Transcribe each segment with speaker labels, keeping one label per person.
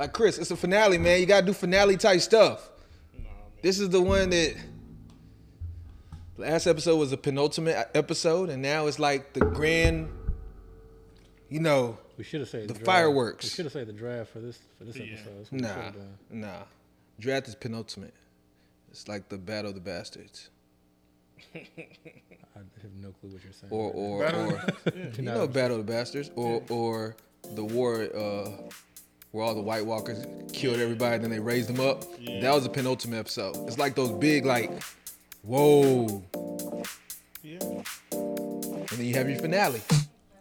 Speaker 1: Like Chris, it's a finale, man. You gotta do finale type stuff. This is the one that last episode was a penultimate episode, and now it's like the grand, you know,
Speaker 2: We should have said
Speaker 1: The
Speaker 2: draft.
Speaker 1: fireworks.
Speaker 2: We should have said the draft for this for this episode. That's
Speaker 1: nah, nah. Draft is penultimate. It's like the battle of the bastards,
Speaker 2: I have no clue what you're saying.
Speaker 1: or or
Speaker 3: Battle
Speaker 1: or you know, battle of the bastards, or or the war uh, where all the White Walkers killed everybody, then they raised them up. That was the penultimate episode. It's like those big like, whoa,
Speaker 3: Yeah.
Speaker 1: and then you have your finale.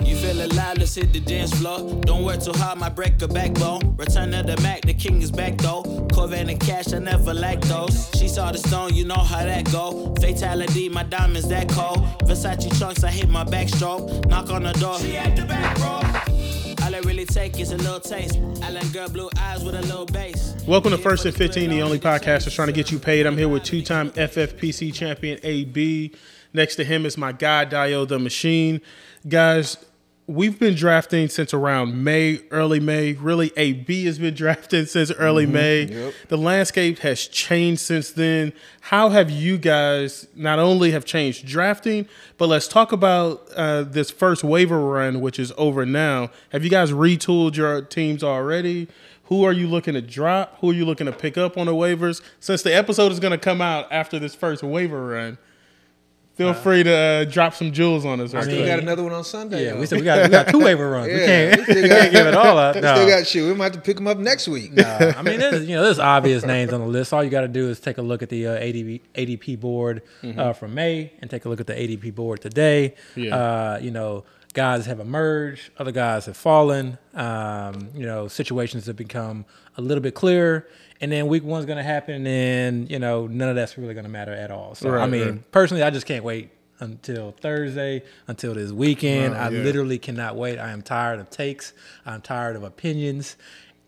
Speaker 4: You feel alive, let's hit the dance floor. Don't work too hard, might break a backbone. Return of the Mac, the king is back though. Corvette and cash, I never lack those. She saw the stone, you know how that go. Fatality, my diamonds that cold. Versace trunks, I hit my backstroke. Knock on the door, she at the back, bro. Really take is a little taste. Girl blue eyes with a bass.
Speaker 3: Welcome to First and 15, the only podcast that's trying to get you paid. I'm here with two time FFPC champion AB. Next to him is my guy, Dio the Machine. Guys, we've been drafting since around May, early May. Really, AB has been drafting since early May.
Speaker 1: Yep.
Speaker 3: The landscape has changed since then. How have you guys not only have changed drafting, but let's talk about uh, this first waiver run, which is over now. Have you guys retooled your teams already? Who are you looking to drop? Who are you looking to pick up on the waivers? Since the episode is going to come out after this first waiver run, feel free to uh, drop some jewels on us.
Speaker 1: Still
Speaker 2: mean-
Speaker 1: got another one on Sunday.
Speaker 2: Yeah,
Speaker 1: though.
Speaker 2: we said we got we got two waiver runs. we can't,
Speaker 1: we still
Speaker 2: we
Speaker 1: got-
Speaker 2: can't give it all up. No.
Speaker 1: Still got shit. We might have to pick them up next week.
Speaker 2: Uh, I mean, there's, you know, there's obvious names on the list. All you got to do is take a look at the uh, ADP, ADP board uh, from May and take a look at the ADP board today.
Speaker 3: Yeah.
Speaker 2: Uh, you know, guys have emerged, other guys have fallen. Um, you know, situations have become a little bit clearer. And then week one's going to happen, and you know, none of that's really going to matter at all. So, I mean,
Speaker 3: right.
Speaker 2: personally, I just can't wait until Thursday, until this weekend. I
Speaker 3: yeah.
Speaker 2: literally cannot wait. I am tired of takes. I'm tired of opinions,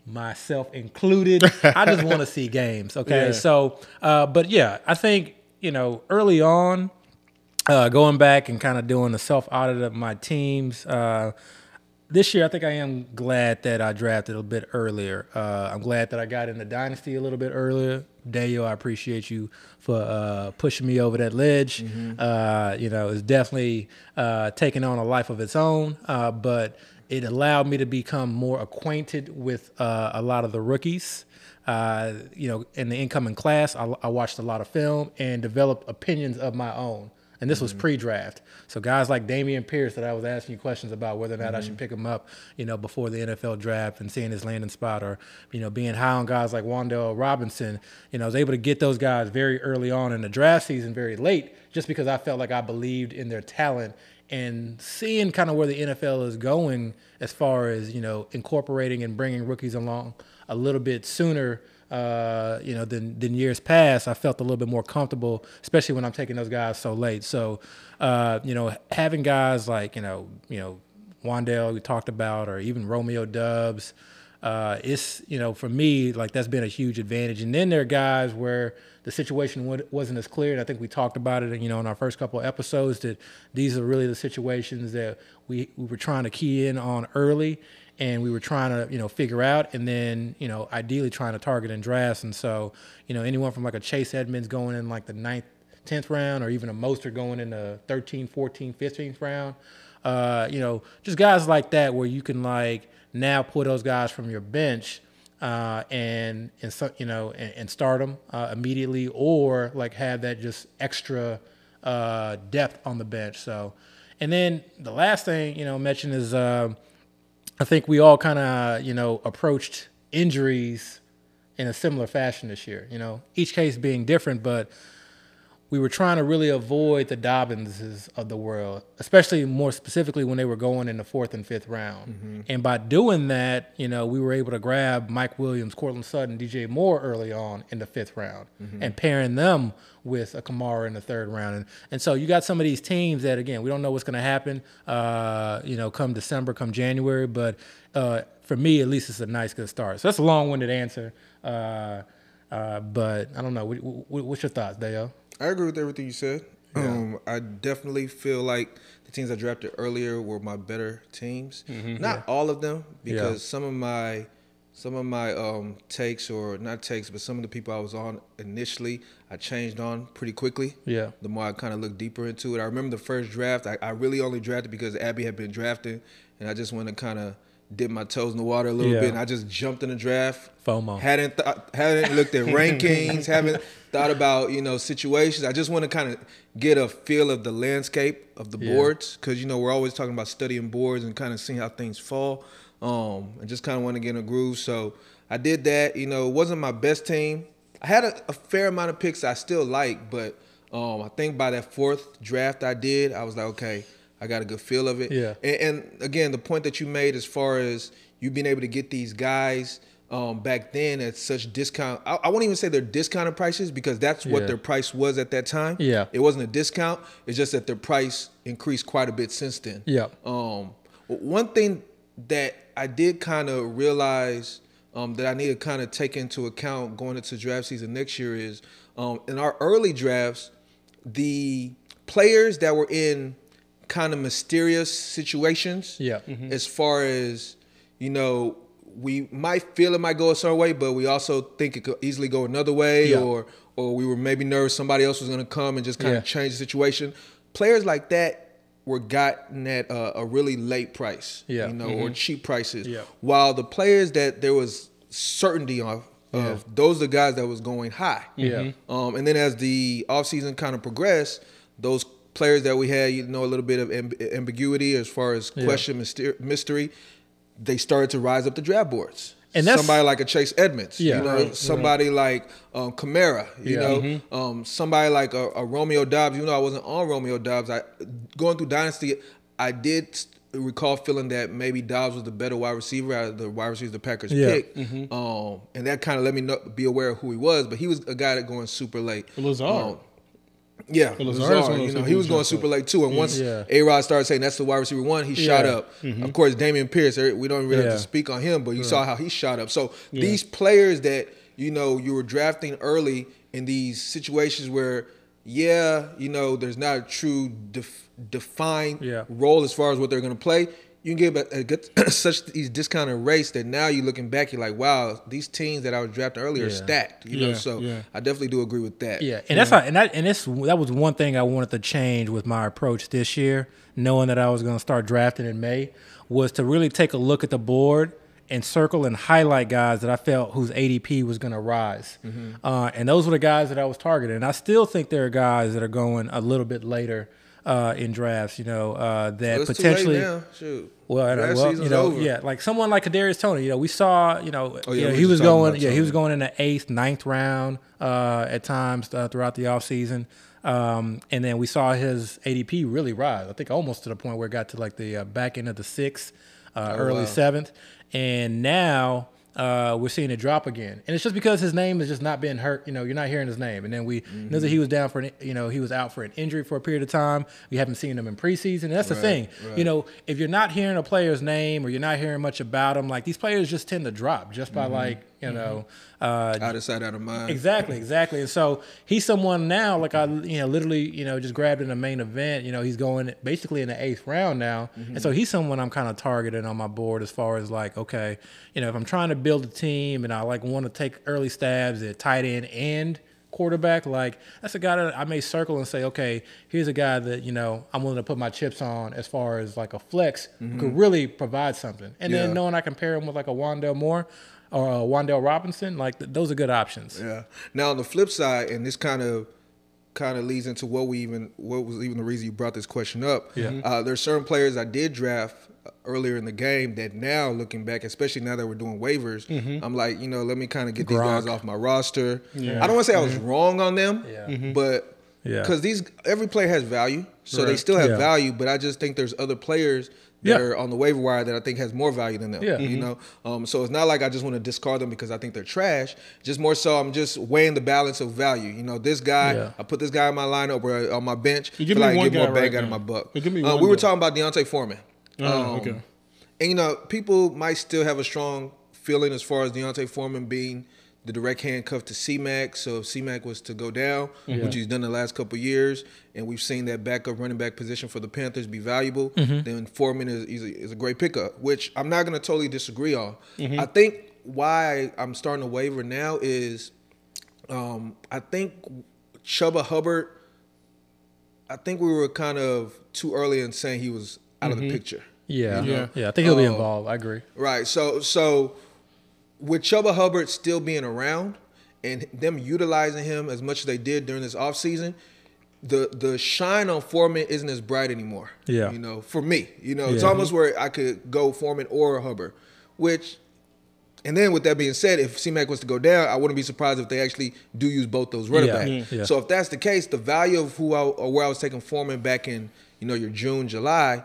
Speaker 2: myself included. I just want to see games. Okay,
Speaker 3: Yeah.
Speaker 2: so, uh, but yeah, I think you know early on, uh, going back and kind of doing a self audit of my teams. Uh, this year, I think I am glad that I drafted a bit earlier. Uh, I'm glad that I got in the dynasty a little bit earlier. Daniel, I appreciate you for uh, pushing me over that ledge. Uh, you know, it's definitely uh, taking on a life of its own, uh, but it allowed me to become more acquainted with uh, a lot of the rookies. Uh, you know, in the incoming class, I, I watched a lot of film and developed opinions of my own and this was mm-hmm. pre-draft. So guys like Dameon Pierce that I was asking you questions about whether or not I should mm-hmm. pick him up, you know, before the NFL draft and seeing his landing spot, or you know, being high on guys like Wan'Dale Robinson. You know, I was able to get those guys very early on in the draft season, very late, just because I felt like I believed in their talent and seeing kind of where the NFL is going as far as you know incorporating and bringing rookies along a little bit sooner uh, you know, than than years past, I felt a little bit more comfortable, especially when I'm taking those guys so late. So, uh, you know, having guys like you know, you know, Wan'Dale we talked about, or even Romeo Doubs, uh, it's you know, for me, like that's been a huge advantage. And then there are guys where the situation wa- wasn't as clear, and I think we talked about it, you know, in our first couple of episodes that these are really the situations that we we were trying to key in on early and we were trying to you know figure out and then you know ideally trying to target and drafts and so you know anyone from like a chase edmonds going in like the ninth 10th round or even a Mostert going in the 13 14 15th round uh, you know just guys like that where you can like now pull those guys from your bench uh, and and so, you know and, and start them uh, immediately or like have that just extra uh, depth on the bench. So and then the last thing you know mention is uh, I think we all kind of, you know, approached injuries in a similar fashion this year. You know, each case being different, but we were trying to really avoid the Dobbinses of the world, especially more specifically when they were going in the fourth and fifth round. And by doing that, you know, we were able to grab Mike Williams, Courtland Sutton, DJ Moore early on in the fifth round and pairing them with a Kamara in the third round. And, and so you got some of these teams that, again, we don't know what's going to happen, uh, you know, come December, come January. But uh, for me, at least, it's a nice, good start. So that's a long winded answer. Uh, uh, but I don't know. What, what, what's your thoughts, Dale?
Speaker 1: I agree with everything you said. Um, I definitely feel like the teams I drafted earlier were my better teams. Not all of them, because some of my some of my um, takes or not takes, but some of the people I was on initially, I changed on pretty quickly.
Speaker 2: Yeah.
Speaker 1: The more I kind of looked deeper into it, I remember the first draft. I, I really only drafted because Abby had been drafting, and I just wanted to kind of dip my toes in the water a little
Speaker 2: Yeah.
Speaker 1: bit. And I just jumped in the draft.
Speaker 2: FOMO.
Speaker 1: Hadn't th- hadn't looked at rankings. haven't thought about you know situations. I just want to kind of get a feel of the landscape of the
Speaker 2: Yeah.
Speaker 1: boards because you know we're always talking about studying boards and kind of seeing how things fall. Um, and just kind of want to get in a groove. So I did that. You know, it wasn't my best team. I had a, a fair amount of picks I still like, but um, I think by that fourth draft I did, I was like, okay, I got a good feel of it.
Speaker 2: Yeah.
Speaker 1: And, and again, the point that you made as far as you being able to get these guys um, back then at such discount, I, I won't even say they're discounted prices because that's what
Speaker 2: Yeah.
Speaker 1: their price was at that time.
Speaker 2: Yeah.
Speaker 1: It wasn't a discount. It's just that their price increased quite a bit since then.
Speaker 2: Yeah.
Speaker 1: Um, one thing that I did kind of realize um, that I need to kind of take into account going into draft season next year is um, in our early drafts, the players that were in kind of mysterious situations.
Speaker 2: Yeah.
Speaker 1: As far as you know, we might feel it might go a certain way, but we also think it could easily go another way,
Speaker 2: Yeah.
Speaker 1: or or we were maybe nervous somebody else was going to come and just kind
Speaker 2: Yeah.
Speaker 1: of change the situation. Players like that were gotten at a, a really late price,
Speaker 2: Yeah.
Speaker 1: you know, or cheap prices.
Speaker 2: Yeah.
Speaker 1: While the players that there was certainty of, of those are the guys that was going high.
Speaker 2: Yeah.
Speaker 1: Um, and then as the offseason kind of progressed, those players that we had, you know, a little bit of amb- ambiguity as far as
Speaker 2: Yeah.
Speaker 1: question myster- mystery, they started to rise up the draft boards.
Speaker 2: And that's-
Speaker 1: somebody like a Chase Edmonds,
Speaker 2: Yeah.
Speaker 1: you know,
Speaker 2: Right,
Speaker 1: somebody like um, Kamara, you
Speaker 2: Yeah. Mm-hmm.
Speaker 1: um, somebody like a, a Romeo Doubs. You know, I wasn't on Romeo Doubs. I going through Dynasty, I did recall feeling that maybe Doubs was the better wide receiver out of the wide receivers the Packers
Speaker 2: Yeah.
Speaker 1: picked, um, and that kind of let me know, be aware of who he was. But he was a guy that going super late.
Speaker 3: Lazard.
Speaker 1: Um, yeah,
Speaker 3: Lazard
Speaker 1: Lazard,
Speaker 3: one of those
Speaker 1: you know, he was going super
Speaker 3: up.
Speaker 1: late too. And once
Speaker 2: Yeah.
Speaker 1: A Rod started saying that's the wide receiver one, he shot
Speaker 2: Yeah.
Speaker 1: up. Of course, Dameon Pierce, er, we don't really have to speak on him, but you saw how he shot up. So these players that you know you were drafting early in these situations where, yeah, you know, there's not a true def- defined
Speaker 2: Yeah.
Speaker 1: role as far as what they're going to play. You can give a, a, get such these discounted rates that now you're looking back, you're like, wow, these teams that I was drafting earlier
Speaker 2: Yeah.
Speaker 1: stacked. You know, so
Speaker 3: yeah.
Speaker 1: I definitely do agree with that.
Speaker 2: Yeah, and that's how, and that and this that was one thing I wanted to change with my approach this year, knowing that I was going to start drafting in May, was to really take a look at the board and circle and highlight guys that I felt whose ADP was going to rise, uh, and those were the guys that I was targeting. And I still think there are guys that are going a little bit later uh, in drafts, you know, uh, that
Speaker 1: Well,
Speaker 2: potentially.
Speaker 1: too late now. Shoot.
Speaker 2: Well, I know,
Speaker 1: Draft
Speaker 2: well, you know,
Speaker 1: over.
Speaker 2: yeah, like someone like Kadarius Toney. You know, we saw, you know,
Speaker 1: Oh,
Speaker 2: you
Speaker 1: yeah,
Speaker 2: know, he was going, yeah, he was going in the eighth, ninth round uh, at times uh, throughout the offseason. Um, and then we saw his ADP really rise. I think almost to the point where it got to like the uh, back end of the sixth, uh, early
Speaker 1: Oh, wow.
Speaker 2: seventh, and now uh, we're seeing it drop again. And it's just because his name has just not been hurt. You know, you're not hearing his name. And then we know that he was down for, an, you know, he was out for an injury for a period of time. We haven't seen him in preseason. And that's the thing. You know, if you're not hearing a player's name or you're not hearing much about him, like these players just tend to drop just by like, you mm-hmm. know, uh,
Speaker 1: Out of sight, out of mind.
Speaker 2: Exactly, exactly. And so he's someone now, like I, you know, literally, you know, just grabbed in the main event. You know, he's going basically in the eighth round now, mm-hmm. and so he's someone I'm kind of targeting on my board as far as like, okay, you know, if I'm trying to build a team and I like want to take early stabs at tight end and quarterback, like that's a guy that I may circle and say, okay, here's a guy that you know I'm willing to put my chips on as far as like a flex who could really provide something, and
Speaker 1: Yeah.
Speaker 2: then knowing I compare him with like a Wandell Moore or a Wandell Robinson, like th- those are good options.
Speaker 1: Yeah. Now on the flip side, and this kind of kind of leads into what we even what was even the reason you brought this question up.
Speaker 2: Yeah. Mm-hmm.
Speaker 1: Uh, there's certain players I did draft uh, earlier in the game that now looking back, especially now that we're doing waivers, mm-hmm. I'm like, you know, let me kind of get these guys off my roster. Yeah. I don't want to say I was mm-hmm. wrong on them,
Speaker 2: Yeah.
Speaker 1: but
Speaker 2: Yeah.
Speaker 1: because these every player has value, so they still have
Speaker 2: Yeah.
Speaker 1: value. But I just think there's other players. That
Speaker 2: Yeah.
Speaker 1: are on the waiver wire that I think has more value than them.
Speaker 2: Yeah.
Speaker 1: You know, um, so it's not like I just want to discard them because I think they're trash. Just more so, I'm just weighing the balance of value. You know, this guy,
Speaker 2: Yeah.
Speaker 1: I put this guy on my lineup or on my bench.
Speaker 3: You give me
Speaker 1: like I
Speaker 3: one
Speaker 1: get more
Speaker 3: guy
Speaker 1: bang
Speaker 3: right
Speaker 1: out of my buck.
Speaker 3: Give me
Speaker 1: Uh, we were
Speaker 3: guy.
Speaker 1: talking about D'Onta Foreman.
Speaker 3: Oh,
Speaker 1: Um,
Speaker 3: okay.
Speaker 1: And you know, people might still have a strong feeling as far as D'Onta Foreman being the direct handcuff to C-Mac. So if C-Mac was to go down, which he's done the last couple of years, and we've seen that backup running back position for the Panthers be valuable, mm-hmm. then Foreman is, is, a, is a great pickup, which I'm not going to totally disagree on. Mm-hmm. I think why I'm starting to waver now is um, I think Chuba Hubbard. I think we were kind of too early in saying he was out of the mm-hmm. picture.
Speaker 2: Yeah,
Speaker 3: Yeah.
Speaker 2: yeah, I think he'll be
Speaker 1: Oh.
Speaker 2: involved. I agree.
Speaker 1: Right. So so with Chuba Hubbard still being around and them utilizing him as much as they did during this offseason, the the shine on Foreman isn't as bright anymore.
Speaker 2: Yeah.
Speaker 1: You know, for me. You know, it's almost where I could go Foreman or Hubbard, which and then with that being said, if C-Mac was to go down, I wouldn't be surprised if they actually do use both those running
Speaker 2: Yeah.
Speaker 1: backs.
Speaker 2: Mhm. Yeah.
Speaker 1: So if that's the case, the value of who I, or where I was taking Foreman back in, you know, your June, July,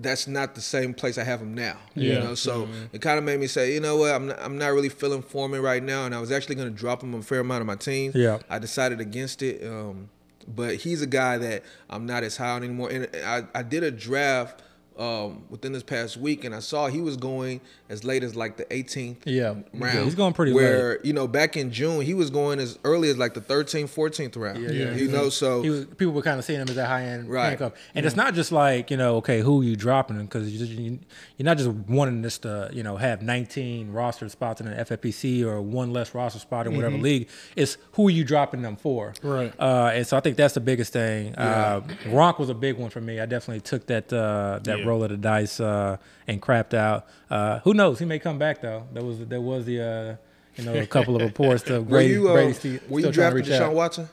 Speaker 1: that's not the same place I have him now. You
Speaker 3: Yeah.
Speaker 1: know, so it kind of made me say, you know what, I'm not, I'm not really feeling Foreman right now, and I was actually going to drop him a fair amount of my teams.
Speaker 2: Yeah.
Speaker 1: I decided against it. Um, but he's a guy that I'm not as high on anymore. And I, I did a draft um, within this past week, and I saw he was going as late as like the 18th
Speaker 2: Yeah.
Speaker 1: round.
Speaker 2: Yeah, he's going pretty
Speaker 1: Where you know back in June he was going as early as like the 13th, 14th round.
Speaker 2: Yeah, yeah.
Speaker 1: You know, so
Speaker 2: He was, people were kind of seeing him as that high end
Speaker 1: Right.
Speaker 2: handcuff, and it's not just like you know, okay, who you dropping because you, you, you're not just wanting this to you know have 19 roster spots in an FFPC or one less roster spot in whatever league. It's who are you dropping them for,
Speaker 3: Right.
Speaker 2: Uh, and so I think that's the biggest thing. Uh, Gronk was a big one for me. I definitely took that uh, that
Speaker 3: Yeah.
Speaker 2: Roll of the dice uh, and crapped out. Uh, who knows? He may come back though. There was there was the uh, you know a couple of reports of
Speaker 1: were you uh,
Speaker 2: Brady still,
Speaker 1: were you
Speaker 2: trying to
Speaker 1: drafting Deshaun. Watson?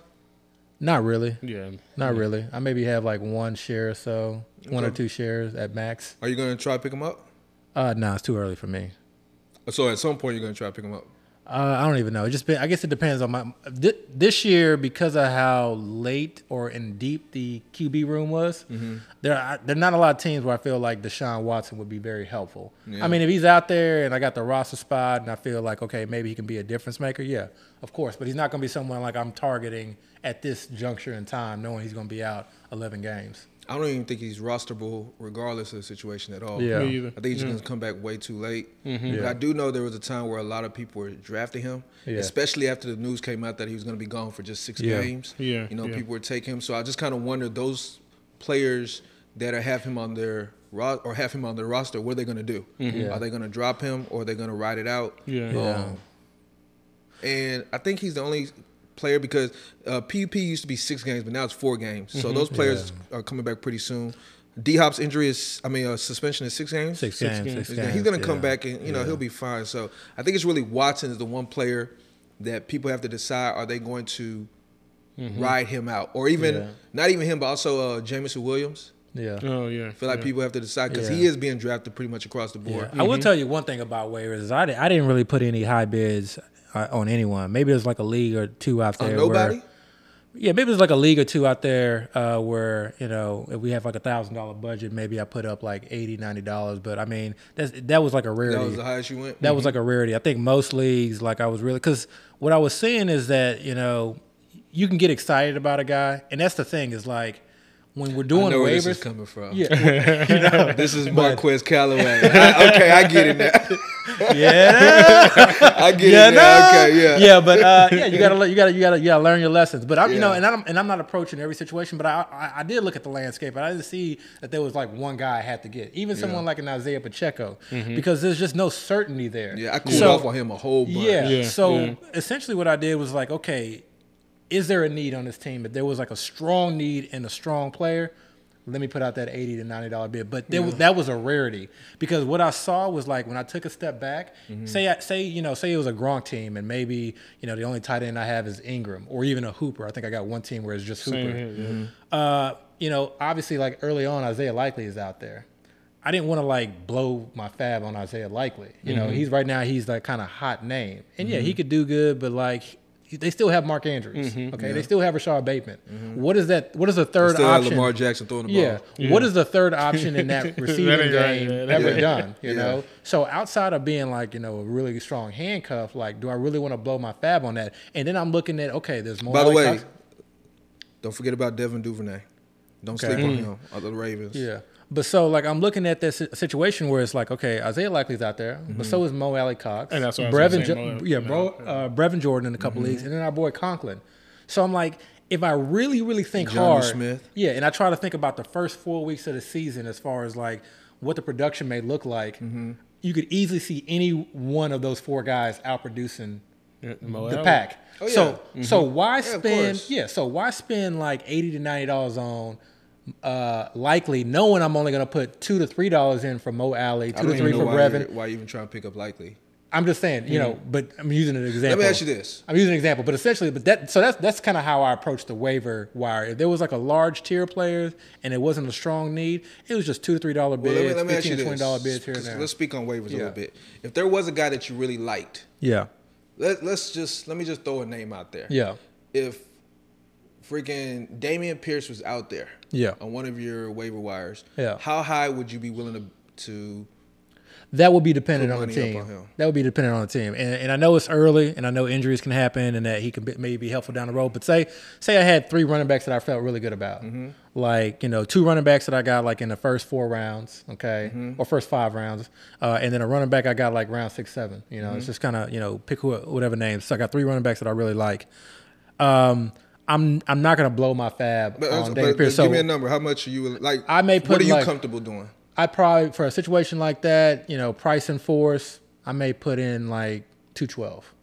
Speaker 2: Not really.
Speaker 3: Yeah.
Speaker 2: Not really. I maybe have like one share or so, one or two shares at max.
Speaker 1: Are you going to try to pick him up?
Speaker 2: Uh, no, it's too early for me.
Speaker 1: So at some point you're going to try to pick him up.
Speaker 2: Uh, I don't even know. It just been, I guess it depends on my thi- this year because of how late or in deep the QB room was.
Speaker 1: Mm-hmm.
Speaker 2: There, are, there are not a lot of teams where I feel like Deshaun Watson would be very helpful.
Speaker 1: Yeah.
Speaker 2: I mean, if he's out there and I got the roster spot and I feel like okay, maybe he can be a difference maker. Yeah, of course. But he's not going to be someone like I'm targeting at this juncture in time, knowing he's going to be out 11 games.
Speaker 1: I don't even think he's rosterable regardless of the situation at all.
Speaker 2: Yeah.
Speaker 3: Me either.
Speaker 1: I think he's just going to come back way too late. But
Speaker 2: Yeah.
Speaker 1: I do know there was a time where a lot of people were drafting him,
Speaker 2: Yeah.
Speaker 1: especially after the news came out that he was going to be gone for just six
Speaker 2: Yeah.
Speaker 1: games.
Speaker 3: Yeah,
Speaker 1: You know,
Speaker 3: yeah.
Speaker 1: people were taking him. So I just kind of wonder those players that are have him on their ro- or have him on their roster, what are they going to do?
Speaker 2: Yeah.
Speaker 1: Are they going to drop him or are they going to ride it out?
Speaker 3: Yeah.
Speaker 2: Yeah.
Speaker 1: Um, and I think he's the only player because uh, PUP used to be six games, but now it's four games. So those players are coming back pretty soon. D Hop's injury is, I mean, uh, suspension is six games.
Speaker 2: Six,
Speaker 3: Six
Speaker 2: games.
Speaker 3: games.
Speaker 2: Six
Speaker 1: He's
Speaker 2: games.
Speaker 1: gonna- He's going to come
Speaker 2: yeah.
Speaker 1: back and you know he'll be fine. So I think it's really Watson is the one player that people have to decide are they going to ride him out or even
Speaker 2: Yeah.
Speaker 1: not even him, but also uh, Jameson Williams.
Speaker 2: Yeah.
Speaker 3: Oh yeah.
Speaker 1: I feel like
Speaker 3: yeah.
Speaker 1: people have to decide because
Speaker 2: Yeah.
Speaker 1: he is being drafted pretty much across the board.
Speaker 2: Yeah. I will tell you one thing about waivers is I, di- I didn't really put any high bids on anyone. Maybe there's like a league or two out
Speaker 1: Oh,
Speaker 2: there.
Speaker 1: nobody.
Speaker 2: Where, yeah, maybe there's like a league or two out there uh, where you know if we have like a thousand dollar budget, maybe I put up like 80 90 dollars. But I mean that's that was like a rarity.
Speaker 1: That was the highest you went.
Speaker 2: That was like a rarity. I think most leagues, like I was really, because what I was seeing is that you know you can get excited about a guy, and that's the thing is like when we're
Speaker 1: I
Speaker 2: doing
Speaker 1: know where
Speaker 2: waivers.
Speaker 1: this is coming from.
Speaker 2: yeah, you know,
Speaker 1: This is Marquez Callaway. I- okay, I get it now.
Speaker 2: yeah,
Speaker 1: I get
Speaker 2: yeah,
Speaker 1: it now.
Speaker 2: no.
Speaker 1: Okay, yeah.
Speaker 2: yeah, but uh, yeah, you gotta, you gotta, you gotta, you gotta learn your lessons. But I'm, you know, and I'm, and I'm not approaching every situation, but I, I, I did look at the landscape, and I didn't see that there was like one guy I had to get, even someone like an Isaiah Pacheco, because there's just no certainty there.
Speaker 1: Mm-hmm. Yeah, I cooled
Speaker 2: So-
Speaker 1: off on him a whole bunch.
Speaker 2: Yeah.
Speaker 3: Yeah,
Speaker 2: So
Speaker 3: yeah.
Speaker 2: essentially, what I did was like, okay, is there a need on this team? If there was like a strong need and a strong player, let me put out that eighty to ninety dollar bid. But there was, that was a rarity because what I saw was like when I took a step back.
Speaker 1: Mm-hmm.
Speaker 2: Say, I, say you know, say it was a Gronk team, and maybe you know the only tight end I have is Ingram, or even a Hooper. I think I got one team where it's just Hooper.
Speaker 3: Here, yeah.
Speaker 1: Mm-hmm.
Speaker 2: Uh, you know, obviously, like early on, Isaiah Likely is out there. I didn't want to like blow my fab on Isaiah Likely. You know, he's right now he's like kind of hot name, and yeah, he could do good, but like they still have Mark Andrews. Mm-hmm. Okay, they still have Rashod Bateman. Mm-hmm. What is that? What is the third
Speaker 1: Still
Speaker 2: option?
Speaker 1: Lamar Jackson throwing the ball.
Speaker 2: Yeah. What is the third option in that receiving
Speaker 3: right,
Speaker 2: game
Speaker 3: yeah, that
Speaker 2: ever
Speaker 1: ain't-
Speaker 2: done? You
Speaker 1: Yeah.
Speaker 2: know. So outside of being like you know a really strong handcuff, like do I really want to blow my fab on that? And then I'm looking at okay, there's more.
Speaker 1: By the way,
Speaker 2: Cox-
Speaker 1: don't forget about Devin Duvernay. Don't
Speaker 2: Okay.
Speaker 1: sleep on mm. him. Of the Ravens.
Speaker 2: Yeah. But so like I'm looking at this situation where it's like okay Isaiah Likely's out there, but mm-hmm. so is Mo Alie-Cox,
Speaker 3: And that's what I
Speaker 2: Brevin,
Speaker 3: say,
Speaker 2: Jo- yeah, bro, uh, Brevin Jordan in a 2 mm-hmm. leagues, and then our boy Conklin. So I'm like, if I really really think hard,
Speaker 1: Smith.
Speaker 2: yeah, and I try to think about the first four weeks of the season as far as like what the production may look like. Mm-hmm. you could easily see any one of those four guys outproducing the pack.
Speaker 1: Oh,
Speaker 2: So
Speaker 1: yeah.
Speaker 2: so why spend
Speaker 1: course.
Speaker 2: yeah, so why spend like eighty to ninety dollars on uh likely knowing I'm only gonna put two to three dollars in for Mo
Speaker 1: Alie,
Speaker 2: two to three for
Speaker 1: why,
Speaker 2: Brevin.
Speaker 1: you're- why you even trying to pick up likely.
Speaker 2: I'm just saying, you know, but I'm using an example.
Speaker 1: Let me ask you this.
Speaker 2: I'm using an example, but essentially, but that so that's that's kind of how I approach the waiver wire. If there was like a large tier of players and it wasn't a strong need, it was just two to three dollar
Speaker 1: Well,
Speaker 2: bids,
Speaker 1: let me, let me
Speaker 2: fifteen to twenty dollar bids here and there.
Speaker 1: Let's speak on waivers a little bit. If there was a guy that you really liked,
Speaker 2: Yeah,
Speaker 1: let, let's just let me just throw a name out there.
Speaker 2: yeah,
Speaker 1: If freaking Dameon Pierce was out there,
Speaker 2: Yeah.
Speaker 1: on one of your waiver wires,
Speaker 2: Yeah.
Speaker 1: how high would you be willing to to
Speaker 2: that would be dependent on the team.
Speaker 1: on.
Speaker 2: That would be dependent on the team, and, and I know it's early, and I know injuries can happen, and that he can be, maybe be helpful down the road. But say say I had three running backs that I felt really good about,
Speaker 1: Mm-hmm.
Speaker 2: like you know two running backs that I got like in the first four rounds, okay,
Speaker 1: Mm-hmm.
Speaker 2: or first five rounds, uh, and then a running back I got like round six, seven. You know,
Speaker 1: Mm-hmm.
Speaker 2: it's just kind of you know pick who, whatever name. So I got three running backs that I really like. Um, I'm I'm not gonna blow my fab
Speaker 1: but, uh,
Speaker 2: on
Speaker 1: but-
Speaker 2: Dameon
Speaker 1: but
Speaker 2: Pierce.
Speaker 1: give me a number. How much are you like?
Speaker 2: I may put.
Speaker 1: What are you
Speaker 2: like-
Speaker 1: comfortable doing?
Speaker 2: I probably for a situation like that, you know, price and force, I may put in like two twelve.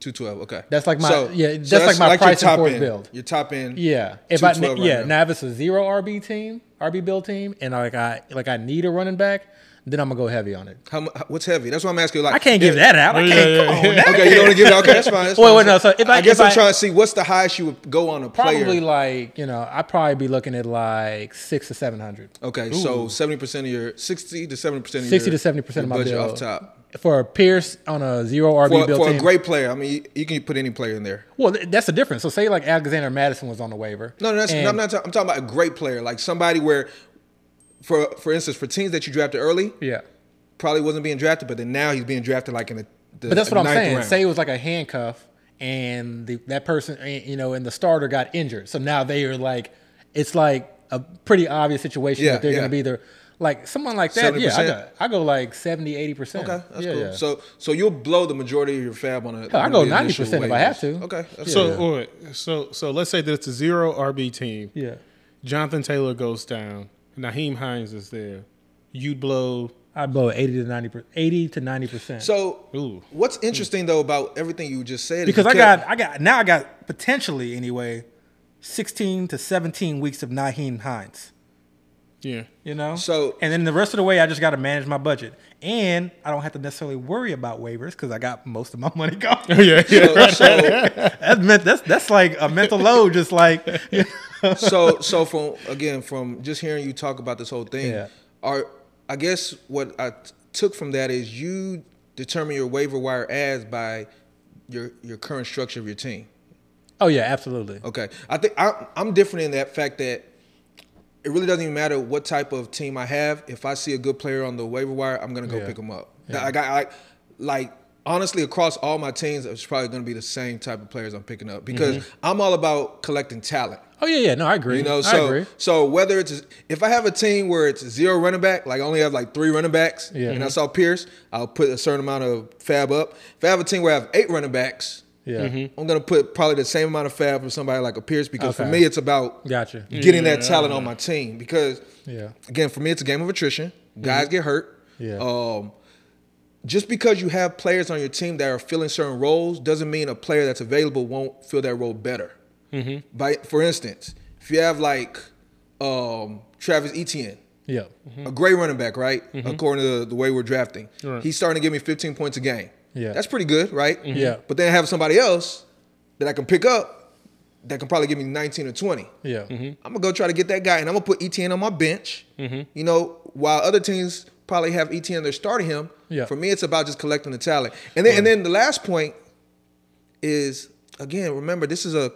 Speaker 1: Two twelve. Okay.
Speaker 2: That's like my- yeah, that's like my
Speaker 1: your
Speaker 2: price and force
Speaker 1: end.
Speaker 2: build.
Speaker 1: Your top end.
Speaker 2: Yeah, if I
Speaker 1: 212 right
Speaker 2: yeah
Speaker 1: now.
Speaker 2: now if it's a zero RB team, RB build team, and like I like I need a running back, then I'm gonna go heavy on it.
Speaker 1: How, what's heavy? That's what I'm asking. you. Like
Speaker 2: I can't give
Speaker 1: if-
Speaker 2: that out. I
Speaker 3: Yeah,
Speaker 2: can't.
Speaker 3: yeah,
Speaker 2: come
Speaker 3: yeah.
Speaker 2: on.
Speaker 1: Okay, you don't want to give it. Out? Okay, that's fine. That's
Speaker 2: Wait,
Speaker 1: fine.
Speaker 2: wait, no, so if I-
Speaker 1: guess
Speaker 2: if
Speaker 1: I'm
Speaker 2: I-
Speaker 1: trying to see what's the highest you would go on a player.
Speaker 2: Probably like you know I'd probably be looking at like six to seven hundred
Speaker 1: Okay, so seventy percent of your sixty to seventy percent of
Speaker 2: 60 to 70% of
Speaker 1: your
Speaker 2: my
Speaker 1: budget
Speaker 2: bill.
Speaker 1: off top.
Speaker 2: for a Pierce on a zero RB
Speaker 1: For,
Speaker 2: build
Speaker 1: for
Speaker 2: team.
Speaker 1: a great player, I mean, you, you can put any player in there.
Speaker 2: well, that's the difference. So say like Alexander Mattison was on the waiver.
Speaker 1: No, no, that's,
Speaker 2: and-
Speaker 1: I'm not. ta- I'm talking about a great player, like somebody where, for for instance, for teams that you drafted early,
Speaker 2: Yeah.
Speaker 1: probably wasn't being drafted, but then now he's being drafted like in the. the
Speaker 2: But that's what I'm saying.
Speaker 1: round.
Speaker 2: Say it was like a handcuff, and the, that person, eh, you know, and the starter got injured. So now they are like, it's like a pretty obvious situation
Speaker 1: Yeah,
Speaker 2: that they're
Speaker 1: yeah.
Speaker 2: going to be there. Like someone like that, yeah, I go, I go like 70, 80 percent.
Speaker 1: Okay, that's
Speaker 2: yeah,
Speaker 1: cool.
Speaker 2: Yeah.
Speaker 1: So so you'll blow the majority of your fab on a.
Speaker 2: Hell, I
Speaker 1: one
Speaker 2: go
Speaker 1: of the initial
Speaker 2: 90% if I have to.
Speaker 1: Okay, that's
Speaker 3: So,
Speaker 1: cool.
Speaker 3: wait, so, so let's say that it's a zero RB team.
Speaker 2: yeah.
Speaker 3: Jonathan Taylor goes down. Nyheim Hines is there. You'd blow.
Speaker 2: I blow 80 to 90 per- 80 to 90 percent.
Speaker 1: So
Speaker 3: Ooh.
Speaker 1: what's interesting though about everything you just said
Speaker 2: because
Speaker 1: you
Speaker 2: I
Speaker 1: kept-
Speaker 2: got I got now I got potentially anyway 16 to 17 weeks of Nyheim Hines.
Speaker 3: Yeah.
Speaker 2: You know?
Speaker 1: So-
Speaker 2: and then the rest of the way I just got to manage my budget. And I don't have to necessarily worry about waivers because I got most of my money gone.
Speaker 3: Oh, yeah. Yeah.
Speaker 1: so, so
Speaker 2: that's meant that's that's like a mental load just like you know?
Speaker 1: so so from again from just hearing you talk about this whole thing
Speaker 2: Yeah.
Speaker 1: are i guess what i t- took from that is you determine your waiver wire as by your your current structure of your team
Speaker 2: Oh yeah, absolutely.
Speaker 1: okay i think I, i'm different in that fact that it really doesn't even matter what type of team i have if i see a good player on the waiver wire i'm gonna go
Speaker 2: Yeah.
Speaker 1: pick him up i got I, like honestly across all my teams it's probably gonna be the same type of players i'm picking up because
Speaker 2: Mm-hmm.
Speaker 1: i'm all about collecting talent
Speaker 2: Oh yeah, yeah. No, I agree.
Speaker 1: you know,
Speaker 2: I
Speaker 1: so
Speaker 2: agree.
Speaker 1: so whether it's if I have a team where it's zero running back, like I only have like three running backs,
Speaker 2: Yeah.
Speaker 1: and I saw Pierce, I'll put a certain amount of fab up. If I have a team where I have eight running backs,
Speaker 2: Yeah.
Speaker 1: I'm gonna put probably the same amount of fab for somebody like a Pierce because for me it's about
Speaker 2: Gotcha.
Speaker 1: getting that talent on my team because
Speaker 2: Yeah.
Speaker 1: again for me it's a game of attrition. Guys get hurt.
Speaker 2: Yeah.
Speaker 1: Um, just because you have players on your team that are filling certain roles doesn't mean a player that's available won't fill that role better. Mm-hmm. By for instance, if you have like um, Travis Etienne,
Speaker 2: Yeah.
Speaker 1: a great running back, right? According to the way we're drafting,
Speaker 3: Right.
Speaker 1: he's starting to give me 15 points a game.
Speaker 2: Yeah.
Speaker 1: that's pretty good, right?
Speaker 2: Yeah.
Speaker 1: But then I have somebody else that I can pick up that can probably give me 19 or 20.
Speaker 2: Yeah.
Speaker 1: I'm gonna go try to get that guy, and I'm gonna put ETN on my bench.
Speaker 2: Mm-hmm.
Speaker 1: You know, while other teams probably have ETN, they're starting him.
Speaker 2: Yeah.
Speaker 1: For me, it's about just collecting the talent, and then and then the last point is again, remember this is a,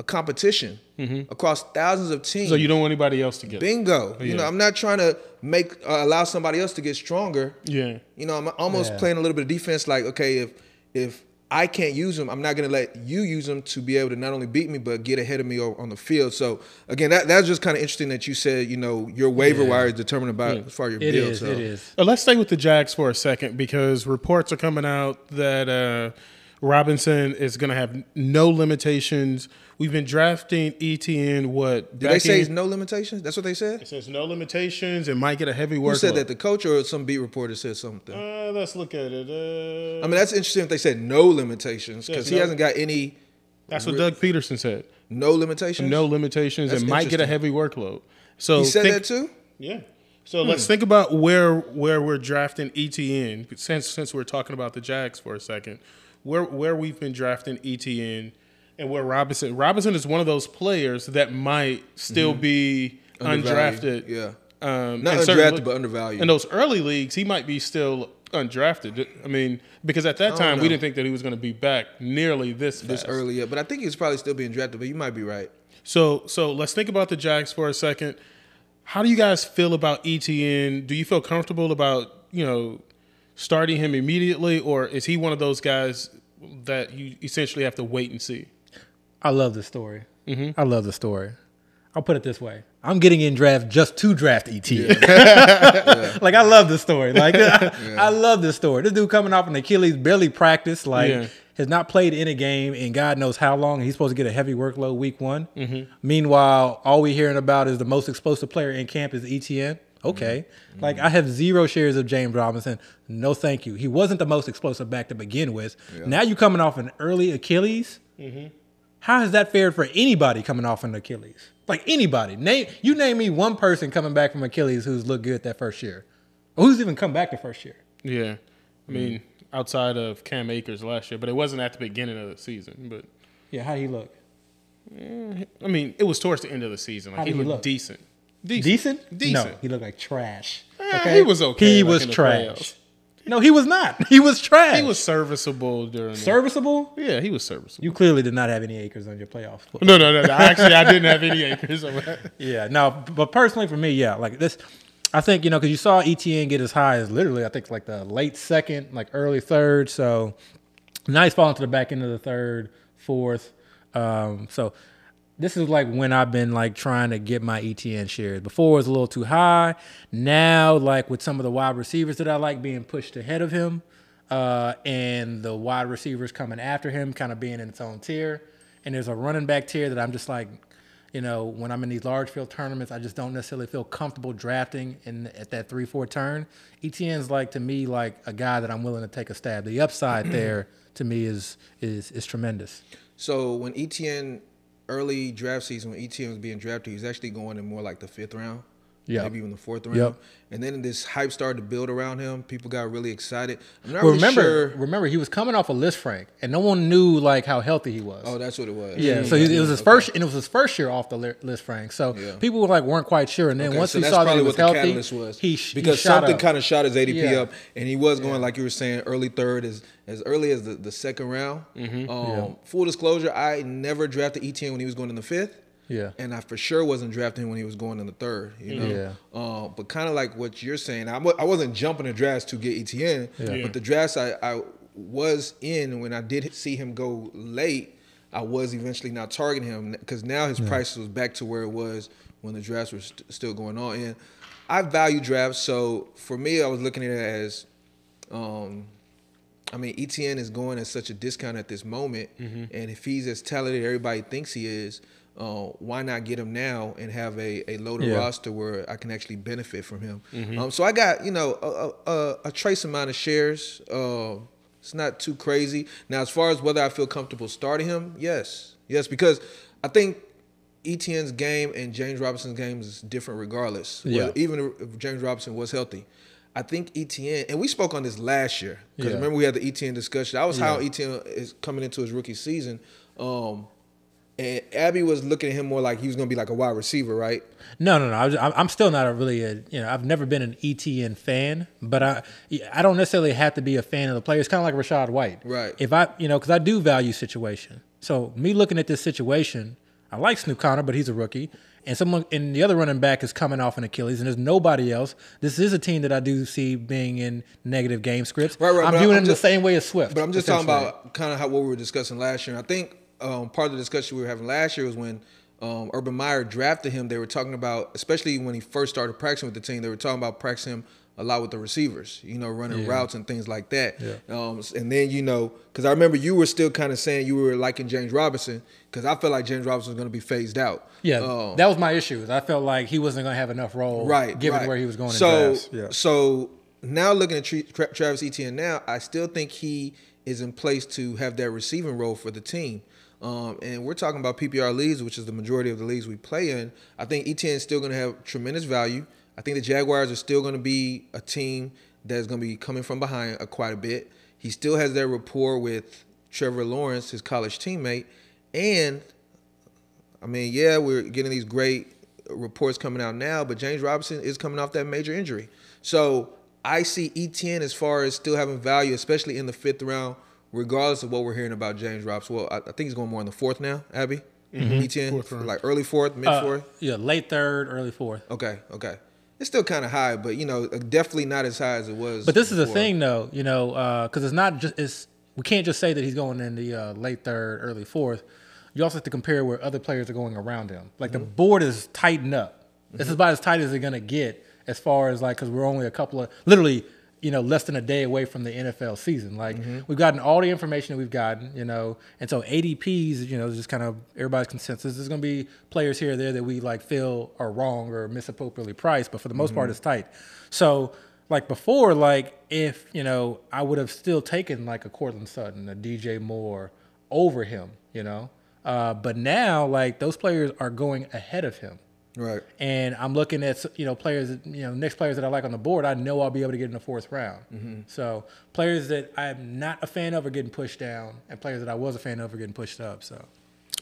Speaker 1: a competition across thousands of teams.
Speaker 3: So you don't want anybody else to get it.
Speaker 1: bingo. You know, I'm not trying to make uh, allow somebody else to get stronger.
Speaker 3: Yeah.
Speaker 1: You know, I'm almost
Speaker 2: Yeah.
Speaker 1: playing a little bit of defense. Like, okay, if if I can't use them, I'm not going to let you use them to be able to not only beat me but get ahead of me on the field. So again, that that's just kind of interesting that you said you know your waiver
Speaker 2: Yeah.
Speaker 1: wire is determined about as far as your
Speaker 2: It
Speaker 1: build.
Speaker 2: is.
Speaker 1: so.
Speaker 2: It is.
Speaker 3: Uh, let's stay with the Jags for a second because reports are coming out that uh, Robinson is going to have no limitations. We've been drafting ETN. What
Speaker 1: Did they say it's no limitations? That's what they said.
Speaker 3: It says no limitations. It might get a heavy workload.
Speaker 1: Who said that? The coach or some beat reporter said something?
Speaker 3: Uh, let's look at it. Uh,
Speaker 1: I mean, that's interesting if they said no limitations because
Speaker 3: Yes,
Speaker 1: he hasn't got any
Speaker 3: that's what Doug Pederson said.
Speaker 1: no limitations.
Speaker 3: No limitations.
Speaker 1: That's
Speaker 3: it might get a heavy workload. So
Speaker 1: he said
Speaker 3: think-
Speaker 1: that too.
Speaker 3: Yeah. So let's think about where where we're drafting ETN since since we're talking about the Jags for a second. Where where we've been drafting ETN and where Robinson Robinson is one of those players that might still be
Speaker 1: Undervalued.
Speaker 3: undrafted.
Speaker 1: Yeah.
Speaker 3: Um,
Speaker 1: Not undrafted, but undervalued.
Speaker 3: In those early leagues, he might be still undrafted. I mean, because at that time we didn't think that he was going to be back nearly this
Speaker 1: this
Speaker 3: fast.
Speaker 1: early yet, but I think he's probably still being drafted. But you might be right.
Speaker 3: So so let's think about the Jags for a second. How do you guys feel about ETN? Do you feel comfortable about you know starting him immediately, or is he one of those guys that you essentially have to wait and see?
Speaker 2: I love the story. Mm-hmm. I love the story. I'll put it this way: I'm getting in draft just to draft ET. Like I love the story. Like I love this story. This dude coming off an Achilles, barely practiced. Like
Speaker 3: Yeah.
Speaker 2: has not played in a game in God knows how long. He's supposed to get a heavy workload week one. Mm-hmm. Meanwhile, all we're hearing about is the most explosive player in camp is ETN. Okay, mm-hmm. like I have zero shares of James Robinson. No, thank you. He wasn't the most explosive back to begin with. Now you're coming off an early Achilles. How has that fared for anybody coming off an Achilles? Like anybody. Name you name me one person coming back from Achilles who's looked good that first year. Or who's even come back the first year.
Speaker 3: Yeah, I mean outside of Cam Akers last year, but it wasn't at the beginning of the season. But
Speaker 2: Yeah, how he look?
Speaker 3: I mean, it was towards the end of the season. Like
Speaker 2: How
Speaker 3: he
Speaker 2: did he
Speaker 3: looked
Speaker 2: look?
Speaker 3: decent.
Speaker 2: Decent?
Speaker 3: Decent.
Speaker 2: No, he looked like trash.
Speaker 3: Eh, he was okay,
Speaker 2: He
Speaker 3: like,
Speaker 2: was
Speaker 3: in the
Speaker 2: trash. No, he was not. He was trash.
Speaker 3: He was serviceable during. the-
Speaker 2: serviceable.
Speaker 3: yeah, he was serviceable.
Speaker 2: You clearly did not have any Akers on your playoff.
Speaker 3: No, no, no, no. Actually, I didn't have any Akers.
Speaker 2: Yeah, no, but personally for me, yeah, like this, I think you know because you saw ETN get as high as literally I think like the late second, like early third. So nice falling to the back end of the third, fourth. Um, so this is like when I've been like trying to get my ETN shares. Before it was a little too high. Now, like with some of the wide receivers that I like being pushed ahead of him, uh, and the wide receivers coming after him, kind of being in its own tier. And there's a running back tier that I'm just like, you know, when I'm in these large field tournaments, I just don't necessarily feel comfortable drafting in at that three four turn. ETN's like to me like a guy that I'm willing to take a stab. The upside there to me is is is tremendous.
Speaker 1: So when ETN early draft season, when ETN was being drafted, he was actually going in more like the fifth round.
Speaker 2: Yeah.
Speaker 1: Maybe even the fourth round.
Speaker 2: Yep.
Speaker 1: And then this hype started to build around him. People got really excited. I'm not
Speaker 2: Well,
Speaker 1: really
Speaker 2: remember,
Speaker 1: sure.
Speaker 2: remember he was coming off a Lisfranc, and no one knew like how healthy he was.
Speaker 1: Oh, that's what it was.
Speaker 2: Yeah, so it was his
Speaker 1: Okay.
Speaker 2: first, and it was his first year off the Lisfranc. So
Speaker 1: Yeah.
Speaker 2: people were like weren't quite sure, and then
Speaker 1: Okay,
Speaker 2: once
Speaker 1: so
Speaker 2: he saw that he was
Speaker 1: what
Speaker 2: healthy,
Speaker 1: was.
Speaker 2: he, sh- he
Speaker 1: because
Speaker 2: shot
Speaker 1: something kind of shot his ADP
Speaker 2: Yeah.
Speaker 1: up, and he was going like you were saying early third as as early as the, the second round.
Speaker 2: Mm-hmm.
Speaker 1: Um, Full disclosure, I never drafted ETN when he was going in the fifth.
Speaker 2: Yeah.
Speaker 1: and I for sure wasn't drafting him when he was going in the third. You know,
Speaker 2: Yeah.
Speaker 1: Uh, but kind of like what you're saying, I, wasn't jumping the drafts to get ETN,
Speaker 2: Yeah.
Speaker 1: but the drafts I, I was in when I did see him go late, I was eventually not targeting him because now his price was back to where it was when the drafts were st- still going on. And I value drafts, so for me, I was looking at it as, um, I mean, ETN is going at such a discount at this moment, and if he's as talented as everybody thinks he is, uh, why not get him now and have a, a loaded
Speaker 2: Yeah.
Speaker 1: roster where I can actually benefit from him? Um, so I got you know a, a, a, trace amount of shares. Uh, it's not too crazy. Now, as far as whether I feel comfortable starting him, yes, yes, because I think ETN's game and James Robinson's game is different regardless.
Speaker 2: Yeah.
Speaker 1: Even if James Robinson was healthy. I think ETN, and we spoke on this last year because
Speaker 2: Yeah.
Speaker 1: remember we had the ETN discussion. I was how ETN is coming into his rookie season, um, and Abby was looking at him more like he was going to be like a wide receiver, right?
Speaker 2: No, no, no. I was, I'm still not a really a you know I've never been an ETN fan, but I I don't necessarily have to be a fan of the player. It's kind of like Rachaad White,
Speaker 1: Right.
Speaker 2: If I you know because I do value situation. So me looking at this situation, I like Snoop Conner, but he's a rookie, and someone and the other running back is coming off an Achilles, and there's nobody else. This is a team that I do see being in negative game scripts.
Speaker 1: Right, right,
Speaker 2: I'm viewing
Speaker 1: I'm
Speaker 2: it
Speaker 1: just-
Speaker 2: the same way as Swift.
Speaker 1: But I'm just talking about kind of how what we were discussing last year. I think um, part of the discussion we were having last year was when um, Urban Meyer drafted him. They were talking about, especially when he first started practicing with the team, they were talking about practicing him a lot with the receivers, you know, running
Speaker 2: Yeah.
Speaker 1: routes and things like that.
Speaker 2: Yeah.
Speaker 1: Um, and then you know, because I remember you were still kind of saying you were liking James Robinson, because I felt like James Robinson was going to be phased out.
Speaker 2: Yeah,
Speaker 1: Um,
Speaker 2: that was my issue. I felt like he wasn't going to have enough role,
Speaker 1: right,
Speaker 2: given
Speaker 1: right.
Speaker 2: where he was going.
Speaker 1: So.
Speaker 2: Yeah.
Speaker 1: so now looking at Tra- Travis Etienne now, I still think he is in place to have that receiving role for the team. Um, and we're talking about PPR leagues, which is the majority of the leagues we play in. I think Etienne is still going to have tremendous value. I think the Jaguars are still going to be a team that's going to be coming from behind uh, quite a bit. He still has that rapport with Trevor Lawrence, his college teammate, and I mean, yeah, we're getting these great reports coming out now, but James Robinson is coming off that major injury. So I see Etienne as far as still having value, especially in the fifth round, regardless of what we're hearing about James Robinson. Well, I, I think he's going more in the fourth now, Abby. Mm-hmm. Etienne,
Speaker 3: Fourth
Speaker 1: like early fourth, mid
Speaker 2: Uh,
Speaker 1: fourth.
Speaker 2: yeah, late third, early fourth.
Speaker 1: Okay, okay. It's still kind of high, but you know, uh, definitely not as high as it was.
Speaker 2: But this is the thing, though, you know, uh, because it's not just it's we can't just say that he's going in the uh, late third, early fourth. You also have to compare where other players are going around him. Like the mm-hmm. board is tightened up. This is mm-hmm. about as tight as they're gonna get as far as like because we're only a couple of literally you know less than a day away from the NFL season. Like we've gotten all the information that we've gotten, you know, and so ADPs, you know, just kind of everybody's consensus. There's gonna be players here or there that we like feel are wrong or misappropriately priced, but for the most part, it's tight. So like before, like if you know, I would have still taken like a Courtland Sutton, a DJ Moore over him, you know. Uh, but now, like those players are going ahead of him,
Speaker 1: right?
Speaker 2: and I'm looking at you know players, you know, next players that I like on the board. I know I'll be able to get in the fourth round. So players that I'm not a fan of are getting pushed down, and players that I was a fan of are getting pushed up. So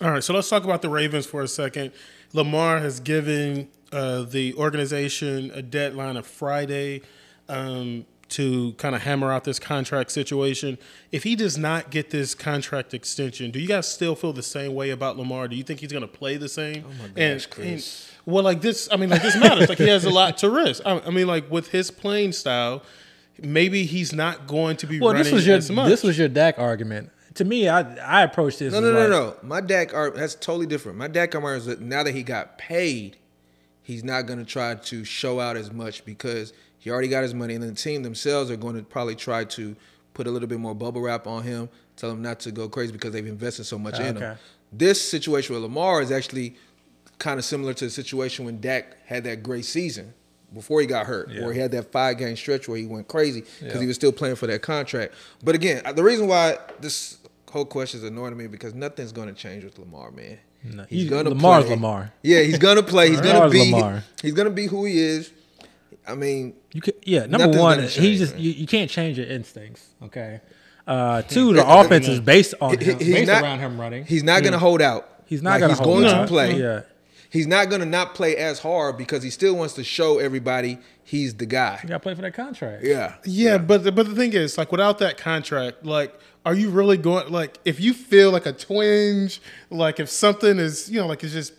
Speaker 3: All right, so let's talk about the Ravens for a second. Lamar has given uh, the organization a deadline of Friday um, to kind of hammer out this contract situation. If he does not get this contract extension, do you guys still feel the same way about Lamar? Do you think he's going to play the same? Oh
Speaker 1: my gosh, Chris.
Speaker 3: well, like this, I mean, like this matters. like he has a lot to risk. I, I mean, like with his playing style, maybe he's not going to be
Speaker 2: well,
Speaker 3: running
Speaker 2: this was your
Speaker 3: as much.
Speaker 2: this was your Dak argument. To me, I I approached this.
Speaker 1: No,
Speaker 2: as
Speaker 1: no, no,
Speaker 2: like-
Speaker 1: no. My Dak are that's totally different. My Dak argument is that now that he got paid, he's not going to try to show out as much because he already got his money, and the team themselves are going to probably try to put a little bit more bubble wrap on him, tell him not to go crazy because they've invested so much in him. This situation with Lamar is actually kind of similar to the situation when Dak had that great season before he got hurt,
Speaker 2: Yeah.
Speaker 1: where he had that five game stretch where he went crazy because
Speaker 2: Yeah.
Speaker 1: he was still playing for that contract. But again, the reason why this whole question is annoying to me because nothing's going to change with Lamar, man.
Speaker 2: No,
Speaker 1: He's
Speaker 2: he-
Speaker 1: gonna
Speaker 2: Lamar's
Speaker 1: play.
Speaker 2: Lamar.
Speaker 1: Yeah, he's gonna play. He's gonna be.
Speaker 2: Lamar.
Speaker 1: He's gonna be who he is. I mean,
Speaker 2: You can, yeah, number one,
Speaker 1: gonna
Speaker 2: he
Speaker 1: change,
Speaker 2: just you, you can't change your instincts. Okay. Uh, two, the offense is based on
Speaker 1: he-
Speaker 2: him,
Speaker 1: he's
Speaker 2: based
Speaker 1: not
Speaker 2: around him running.
Speaker 1: He's not gonna hold out.
Speaker 2: He's not
Speaker 1: Like,
Speaker 2: gonna
Speaker 1: He's
Speaker 2: hold
Speaker 1: going
Speaker 2: out.
Speaker 1: to play.
Speaker 2: Yeah.
Speaker 1: He's not gonna not play as hard because he still wants to show everybody he's the guy.
Speaker 2: You got to play for that contract.
Speaker 1: Yeah.
Speaker 3: Yeah, but the, but the thing is, like, without that contract, like, are you really going? Like, if you feel like a twinge, like if something is, you know, like it's just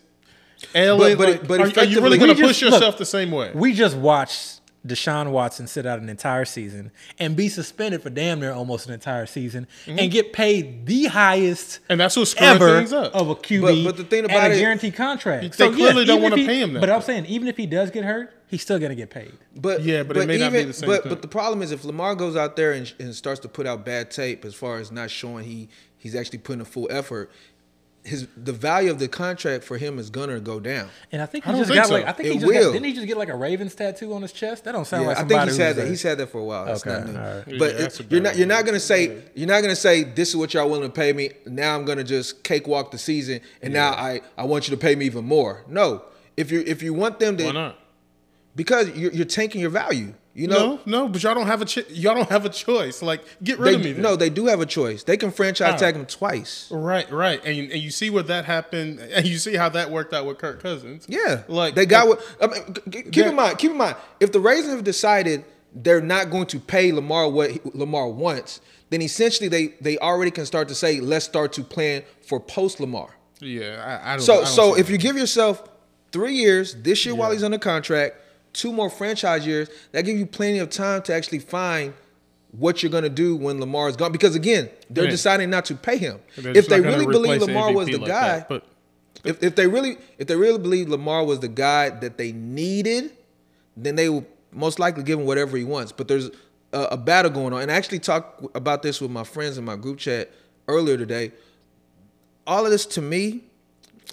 Speaker 3: ailing,
Speaker 1: But- but-
Speaker 3: like,
Speaker 1: but
Speaker 3: are, are you really going to push
Speaker 2: just- look,
Speaker 3: yourself the same way?
Speaker 2: We just watched Deshaun Watson sit out an entire season and be suspended for damn near almost an entire season
Speaker 1: Mm-hmm.
Speaker 2: and get paid the highest
Speaker 3: and that's what's screwing
Speaker 2: ever
Speaker 3: things up.
Speaker 2: of a QB
Speaker 1: But- but the thing
Speaker 2: and
Speaker 1: about
Speaker 2: a
Speaker 1: it-
Speaker 2: guaranteed contract.
Speaker 3: They clearly don't wanna pay him that
Speaker 2: But I'm saying even if he does get hurt, he's still gonna get paid.
Speaker 1: But
Speaker 3: Yeah, but it may not be the same
Speaker 1: But
Speaker 3: thing.
Speaker 1: but the problem is if Lamar goes out there and, and starts to put out bad tape as far as not showing he he's actually putting a full effort, his the value of the contract for him is gonna go down.
Speaker 2: And I think
Speaker 3: I
Speaker 2: he
Speaker 3: don't
Speaker 2: just
Speaker 3: think
Speaker 2: got
Speaker 3: so.
Speaker 2: like I think
Speaker 1: It
Speaker 2: he just got,
Speaker 1: will.
Speaker 2: didn't he just get like a Ravens tattoo on his chest? That don't sound
Speaker 1: Yeah,
Speaker 2: like
Speaker 1: I
Speaker 2: somebody
Speaker 1: think he's
Speaker 2: who's
Speaker 1: had that.
Speaker 2: a-
Speaker 1: He's had that for a while. That's
Speaker 2: Okay,
Speaker 1: not new.
Speaker 2: all right.
Speaker 1: But
Speaker 3: Yeah, that's
Speaker 1: you're not you're not gonna say you're not gonna say this is what y'all willing to pay me. Now I'm gonna just cakewalk the season, and now I I want you to pay me even more. No, if you if you want them to
Speaker 3: Why not?
Speaker 1: because you're, you're tanking your value. You know.
Speaker 3: No, no, but y'all don't have a ch- y'all don't have a choice. Like, get rid
Speaker 1: They,
Speaker 3: of me. Then.
Speaker 1: no, they do have a choice. They can franchise tag him twice.
Speaker 3: Right, right, and you, and you see where that happened, and you see how that worked out with Kirk Cousins.
Speaker 1: Yeah,
Speaker 3: like
Speaker 1: they got uh, what. I mean, keep
Speaker 3: Yeah.
Speaker 1: in mind. Keep in mind. If the Ravens have decided they're not going to pay Lamar what he- Lamar wants, then essentially they they already can start to say, let's start to plan for post Lamar.
Speaker 3: Yeah, I, I don't. I
Speaker 1: So
Speaker 3: don't
Speaker 1: so if
Speaker 3: that.
Speaker 1: you give yourself three years this year while he's under contract, two more franchise years, that gives you plenty of time to actually find what you're gonna do when Lamar is gone. Because again, they're
Speaker 3: Yeah.
Speaker 1: deciding not to pay him. If they really believe Lamar was the
Speaker 3: like
Speaker 1: guy,
Speaker 3: that, but
Speaker 1: if, if they really if they really believe Lamar was the guy that they needed, then they will most likely give him whatever he wants. But there's a, a battle going on, and I actually talked about this with my friends in my group chat earlier today. All of this to me,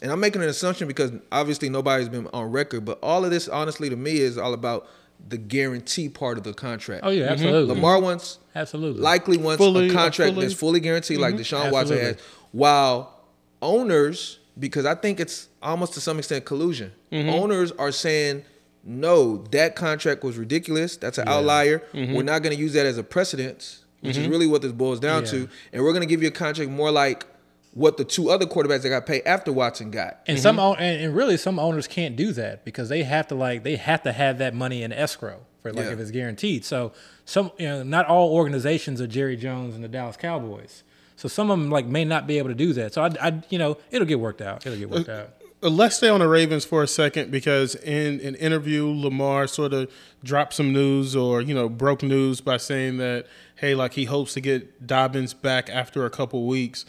Speaker 1: and I'm making an assumption because obviously nobody's been on record, but all of this, honestly, to me, is all about the guarantee part of the contract.
Speaker 2: Oh yeah, mm-hmm. absolutely.
Speaker 1: Lamar wants
Speaker 2: absolutely.
Speaker 1: likely wants
Speaker 3: Fully-
Speaker 1: a contract
Speaker 3: fully-
Speaker 1: that's fully guaranteed, like mm-hmm. Deshaun Watson
Speaker 2: Absolutely.
Speaker 1: has. While owners, because I think it's almost to some extent collusion, mm-hmm. owners are saying, no, that contract was ridiculous. That's an outlier. We're not going to use that as a precedent, which is really what this boils down
Speaker 2: Yeah.
Speaker 1: to. And we're going to give you a contract more like what the two other quarterbacks that got paid after Watson got.
Speaker 2: And some own- and, and really some owners can't do that because they have to like they have to have that money in escrow for like
Speaker 1: Yeah.
Speaker 2: if it's guaranteed. So some you know not all organizations are Jerry Jones and the Dallas Cowboys. So some of them like may not be able to do that. So I, I you know it'll get worked out. It'll get worked out.
Speaker 3: Uh, Let's stay on the Ravens for a second because in an interview, Lamar sort of dropped some news or you know broke news by saying that hey, like he hopes to get Dobbins back after a couple weeks.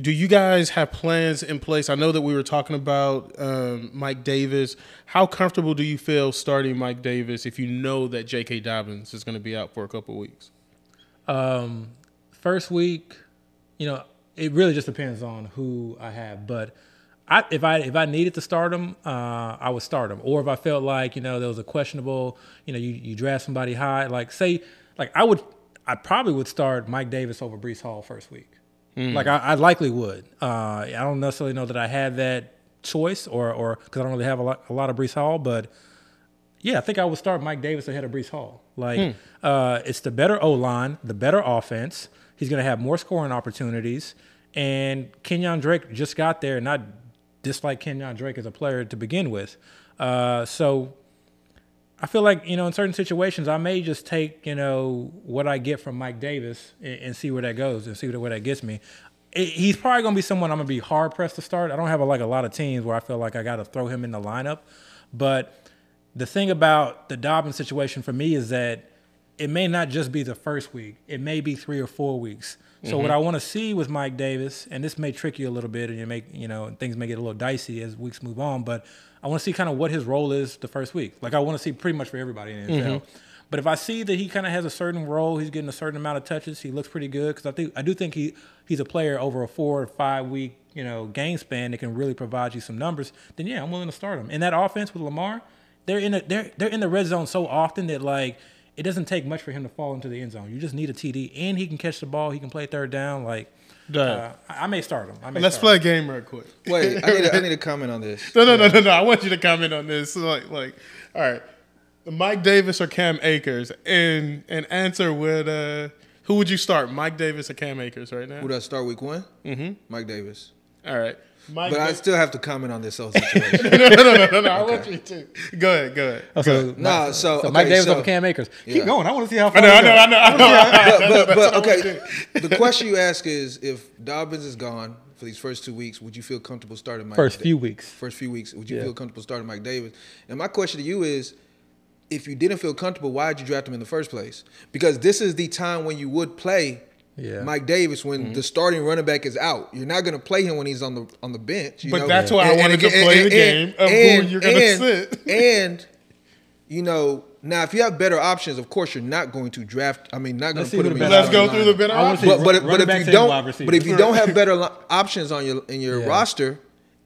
Speaker 3: Do you guys have plans in place? I know that we were talking about um, Mike Davis. How comfortable do you feel starting Mike Davis if you know that J.K. Dobbins is going to be out for a couple weeks?
Speaker 2: Um, first week, you know, it really just depends on who I have. But I, if I if I needed to start him, uh, I would start him. Or if I felt like you know there was a questionable, you know, you, you draft somebody high, like say, like I would, I probably would start Mike Davis over Breece Hall first week. Like I, I likely would. Uh, I don't necessarily know that I had that choice, or or because I don't really have a lot a lot of Breece Hall, but yeah, I think I would start Mike Davis ahead of Breece Hall. Like, uh, it's the better O line, the better offense. He's going to have more scoring opportunities. And Kenyon Drake just got there, and I dislike Kenyon Drake as a player to begin with. Uh, so I feel like, you know, in certain situations, I may just take, you know, what I get from Mike Davis and, and see where that goes and see where that gets me. It- he's probably going to be someone I'm going to be hard pressed to start. I don't have a, like a lot of teams where I feel like I got to throw him in the lineup. But the thing about the Dobbins situation for me is that it may not just be the first week. It may be three or four weeks. So what mm-hmm. I want to see with Mike Davis, and this may trick you a little bit, and you make you know things may get a little dicey as weeks move on. But I want to see kind of what his role is the first week. Like I want to see pretty much for everybody in the NFL. Mm-hmm. But if I see that he kind of has a certain role, he's getting a certain amount of touches, he looks pretty good because I think I do think he he's a player over a four or five week you know game span that can really provide you some numbers. Then yeah, I'm willing to start him. And that offense with Lamar, they're in a, they're they're in the red zone so often that like it doesn't take much for him to fall into the end zone. You just need a TD, and he can catch the ball. He can play third down. Like. Uh, I I may start him. I may
Speaker 3: Let's
Speaker 2: start
Speaker 3: play
Speaker 2: him.
Speaker 3: a game real quick.
Speaker 1: Wait, I need, to, need to comment on this.
Speaker 3: No, no, no, no, no. I want you to comment on this. So, Like, like, all right, Mike Davis or Cam Akers, and and answer with uh, who would you start, Mike Davis or Cam Akers, right now?
Speaker 1: Who does start week one? Mm-hmm. Mike Davis.
Speaker 3: All right, Mike.
Speaker 1: But I still have to comment on this whole situation.
Speaker 3: no, no, no, no, no. I want you to go ahead, go ahead.
Speaker 2: Oh, so,
Speaker 1: no, so,
Speaker 2: so Mike Davis
Speaker 1: so-
Speaker 2: over Cam Akers.
Speaker 1: Yeah.
Speaker 2: Keep going. I want to see how
Speaker 3: I
Speaker 2: far.
Speaker 3: know,
Speaker 2: we
Speaker 3: I know, I know, I know.
Speaker 1: but, but, but okay, the question you ask is if Dobbins is gone for these first two weeks, would you feel comfortable starting Mike?
Speaker 2: First
Speaker 1: Da-
Speaker 2: few weeks.
Speaker 1: First few weeks, would you
Speaker 2: Yeah.
Speaker 1: feel comfortable starting Mike Davis? And my question to you is, if you didn't feel comfortable, why did you draft him in the first place? Because this is the time when you would play
Speaker 2: Yeah.
Speaker 1: Mike Davis when
Speaker 3: Mm-hmm.
Speaker 1: the starting running back is out. You're not going to play him when he's on the on the bench. you
Speaker 3: But
Speaker 1: know?
Speaker 3: that's why I wanted to
Speaker 1: again-
Speaker 3: play the game of who you're gonna
Speaker 1: and-
Speaker 3: sit.
Speaker 1: And you know, now if you have better options, of course you're not going to draft. I mean, not going to put him in
Speaker 2: best
Speaker 1: your
Speaker 3: Let's go through the
Speaker 1: lineup.
Speaker 3: better options.
Speaker 1: But but, but if you don't, but if you don't have better li- options on your in your
Speaker 2: Yeah.
Speaker 1: roster,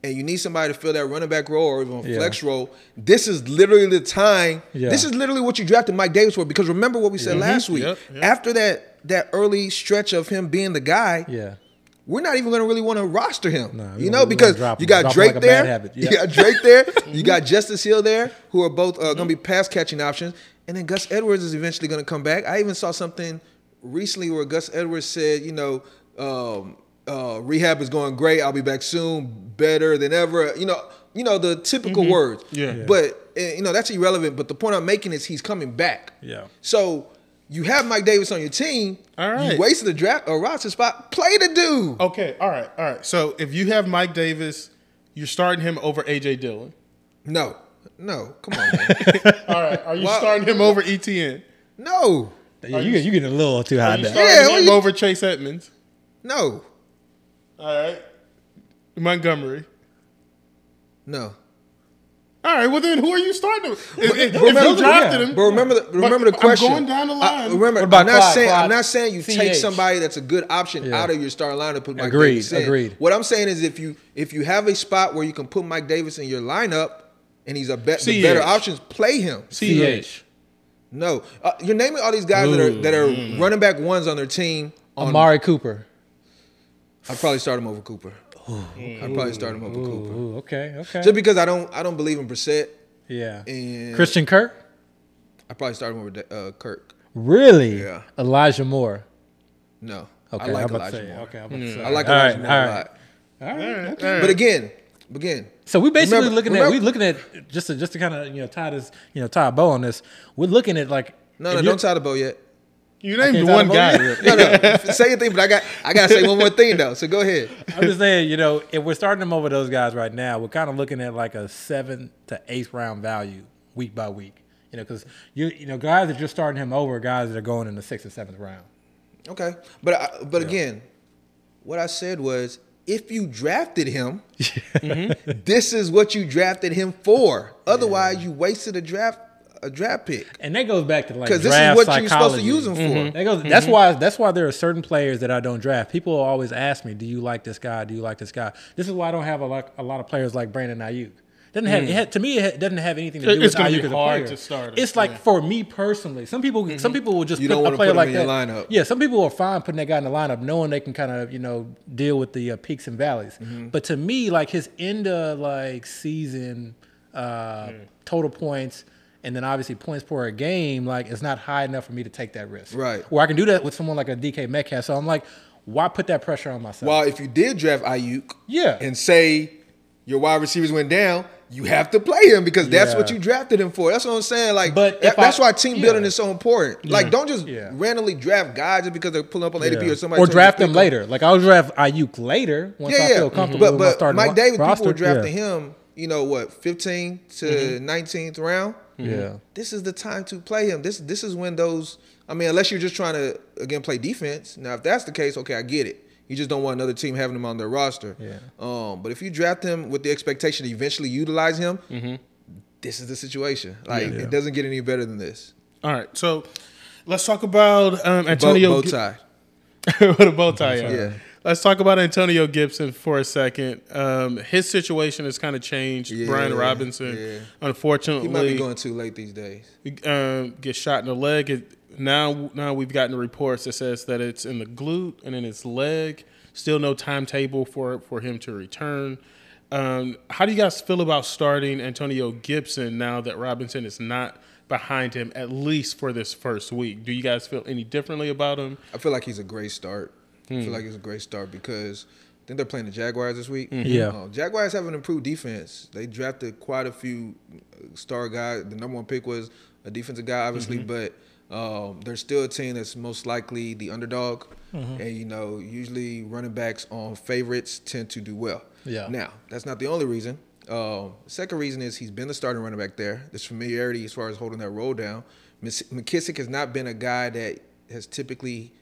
Speaker 1: and you need somebody to fill that running back role or even a
Speaker 2: Yeah.
Speaker 1: flex role, this is literally the time.
Speaker 2: Yeah.
Speaker 1: This is literally what you drafted Mike Davis for. Because remember what we said last week.
Speaker 3: Yep, yep.
Speaker 1: After that that early stretch of him being the guy,
Speaker 2: Yeah.
Speaker 1: we're not even going to really want to roster him.
Speaker 2: No, we
Speaker 1: you know, because you got
Speaker 2: Drop him
Speaker 1: Drake
Speaker 2: like a bad
Speaker 1: there,
Speaker 2: habit.
Speaker 1: you got Drake there, you got Justice Hill there, who are both uh, going to be pass catching options, and then Gus Edwards is eventually going to come back. I even saw something recently where Gus Edwards said, you know, um, uh, rehab is going great. I'll be back soon, better than ever. You know, you know the typical words.
Speaker 3: Yeah. Yeah.
Speaker 1: But uh, you know that's irrelevant. But the point I'm making is he's coming back.
Speaker 2: Yeah.
Speaker 1: So. You have Mike Davis on your team.
Speaker 3: All right.
Speaker 1: You wasted a draft a roster spot. Play the dude.
Speaker 3: Okay, all right, all right. So if you have Mike Davis, you're starting him over AJ Dillon.
Speaker 1: No, no, come on, man.
Speaker 3: All right, are you
Speaker 1: Well-
Speaker 3: starting him over ETN?
Speaker 1: no,
Speaker 2: Yeah, you, you getting a little too high
Speaker 3: Are you
Speaker 2: now.
Speaker 3: starting
Speaker 1: Yeah, well,
Speaker 3: him
Speaker 1: you-
Speaker 3: over Chase Edmonds?
Speaker 1: no,
Speaker 3: All right, Montgomery.
Speaker 1: no.
Speaker 3: All right, well then, who are you starting with? If, if, if
Speaker 1: remember-
Speaker 3: you drafted
Speaker 2: yeah.
Speaker 3: him,
Speaker 1: But remember, the, remember the question.
Speaker 3: I'm
Speaker 1: question.
Speaker 3: going down the
Speaker 1: I-
Speaker 3: line.
Speaker 1: remember, I'm not
Speaker 2: Clyde-
Speaker 1: saying I'm not saying you take somebody that's a good option
Speaker 2: Yeah.
Speaker 1: out of your starting lineup. Put Mike
Speaker 2: Agreed,
Speaker 1: Davis in.
Speaker 2: agreed.
Speaker 1: What I'm saying is, if you if you have a spot where you can put Mike Davis in your lineup and he's a bet the better options, play him.
Speaker 2: CH.
Speaker 1: No, uh, you're naming all these guys that are that are running back ones on their team. On,
Speaker 2: Amari Cooper.
Speaker 1: I'd probably start him over Cooper. I'd probably start him over Cooper.
Speaker 2: Ooh, okay, okay.
Speaker 1: Just because I don't I don't believe in Brissett.
Speaker 2: yeah.
Speaker 1: And
Speaker 2: Christian Kirk?
Speaker 1: I probably start him over uh, Kirk.
Speaker 2: Really?
Speaker 1: Yeah.
Speaker 2: Elijah Moore.
Speaker 1: No,
Speaker 2: Okay,
Speaker 1: I like
Speaker 2: I'm about to
Speaker 1: Elijah
Speaker 2: say,
Speaker 1: Moore.
Speaker 2: Okay, I'm about to say.
Speaker 1: I like
Speaker 2: All
Speaker 1: Elijah
Speaker 2: right,
Speaker 1: Moore
Speaker 2: all
Speaker 1: a lot.
Speaker 2: All right, okay.
Speaker 3: all right.
Speaker 1: But again, again,
Speaker 2: So we basically
Speaker 1: Remember-
Speaker 2: looking
Speaker 1: remember-
Speaker 2: at we looking at just to just to kind of you know tie this you know tie a bow on this. We're looking at like
Speaker 1: no, no, don't tie the bow yet.
Speaker 3: You named
Speaker 2: tell
Speaker 3: one guy.
Speaker 2: vote
Speaker 1: No, no, say your thing, but I got I gotta say one more thing though. So go ahead.
Speaker 2: I'm just saying, you know, if we're starting them over those guys right now, we're kind of looking at like a seven to eighth round value week by week. You know, because you you know guys that you're starting him over, guys that are going in the sixth and seventh round.
Speaker 1: Okay, but I, but again, what I said was if you drafted him, mm-hmm. this is what you drafted him for. Otherwise, you wasted a draft a draft pick
Speaker 2: And that goes back to like
Speaker 1: because this
Speaker 2: draft
Speaker 1: is what you're supposed to
Speaker 2: psychology.
Speaker 1: use him for.
Speaker 2: That goes. That's why. That's why there are certain players that I don't draft. People always ask me, "Do you like this guy? Do you like this guy?" This is why I don't have a lot, a lot of players like Brandon Aiyuk. Doesn't have it had, to me. It doesn't have anything to do
Speaker 3: It's
Speaker 2: with
Speaker 3: gonna Aiyuk
Speaker 2: as a player.
Speaker 3: to start him,
Speaker 2: It's like
Speaker 3: yeah.
Speaker 2: for me personally. Some people, some people will just
Speaker 1: You
Speaker 2: put
Speaker 1: don't
Speaker 2: a player
Speaker 1: put him
Speaker 2: like
Speaker 1: in your
Speaker 2: that.
Speaker 1: lineup.
Speaker 2: Yeah, some people are fine putting that guy in the lineup, knowing they can kind of you know deal with the uh, peaks and valleys.
Speaker 1: Mm-hmm.
Speaker 2: But to me, like his end of like season uh, total points. And then obviously points per game, like it's not high enough for me to take that risk.
Speaker 1: Right.
Speaker 2: Where I can do that with someone like a DK Metcalf. So I'm like, why put that pressure on myself?
Speaker 1: Well, if you did draft Aiyuk,
Speaker 2: Yeah.
Speaker 1: and say your wide receivers went down, you have to play him because that's what you drafted him for. That's what I'm saying. Like,
Speaker 2: But
Speaker 1: that-
Speaker 2: I-
Speaker 1: that's why team
Speaker 2: yeah.
Speaker 1: building is so important. Like, don't just
Speaker 2: Yeah.
Speaker 1: randomly draft guys just because they're pulling up on ADP or somebody.
Speaker 2: or
Speaker 1: told you to
Speaker 2: draft them later. Like I'll draft Aiyuk later once
Speaker 1: Yeah,
Speaker 2: I
Speaker 1: yeah.
Speaker 2: feel mm-hmm. comfortable
Speaker 1: But
Speaker 2: with my
Speaker 1: but
Speaker 2: starting
Speaker 1: Mike Davis,
Speaker 2: roster.
Speaker 1: people were drafting him. You know what? 15 to mm-hmm. 19th round.
Speaker 2: Yeah.
Speaker 1: This is the time to play him. This this is when those. I mean, unless you're just trying to again play defense. Now, if that's the case, okay, I get it. You just don't want another team having him on their roster.
Speaker 2: Yeah.
Speaker 1: Um, but if you draft him with the expectation to eventually utilize him,
Speaker 2: Mm-hmm.
Speaker 1: this is the situation. Like it doesn't get any better than this.
Speaker 3: All right, so let's talk about um,
Speaker 1: Bow,
Speaker 3: Antonio.
Speaker 1: bow
Speaker 3: Gi-
Speaker 1: tie.
Speaker 3: with a bow tie. Yeah.
Speaker 1: Yeah.
Speaker 3: Let's talk about Antonio Gibson for a second. Um, his situation has kind of changed.
Speaker 1: Yeah,
Speaker 3: Brian Robinson,
Speaker 1: yeah.
Speaker 3: unfortunately,
Speaker 1: He might be going too late these days.
Speaker 3: um, get shot in the leg. It, now, now we've gotten reports that says that it's in the glute and in his leg. Still no timetable for for him to return. Um, how do you guys feel about starting Antonio Gibson now that Robinson is not behind him at least for this first week? Do you guys feel any differently about him?
Speaker 1: I feel like he's a great start. I
Speaker 2: Hmm.
Speaker 1: feel like it's a great start because I think they're playing the Jaguars this week.
Speaker 2: Yeah.
Speaker 1: Uh, Jaguars have an improved defense. They drafted quite a few uh, star guys. The number one pick was a defensive guy, obviously,
Speaker 2: Mm-hmm.
Speaker 1: but um, they're still a team that's most likely the underdog.
Speaker 2: Mm-hmm.
Speaker 1: And, you know, usually running backs on favorites tend to do well.
Speaker 2: Yeah.
Speaker 1: Now, that's not the only reason. Um, second reason is he's been the starting running back there. This familiarity as far as holding that role down. McKissick has not been a guy that has typically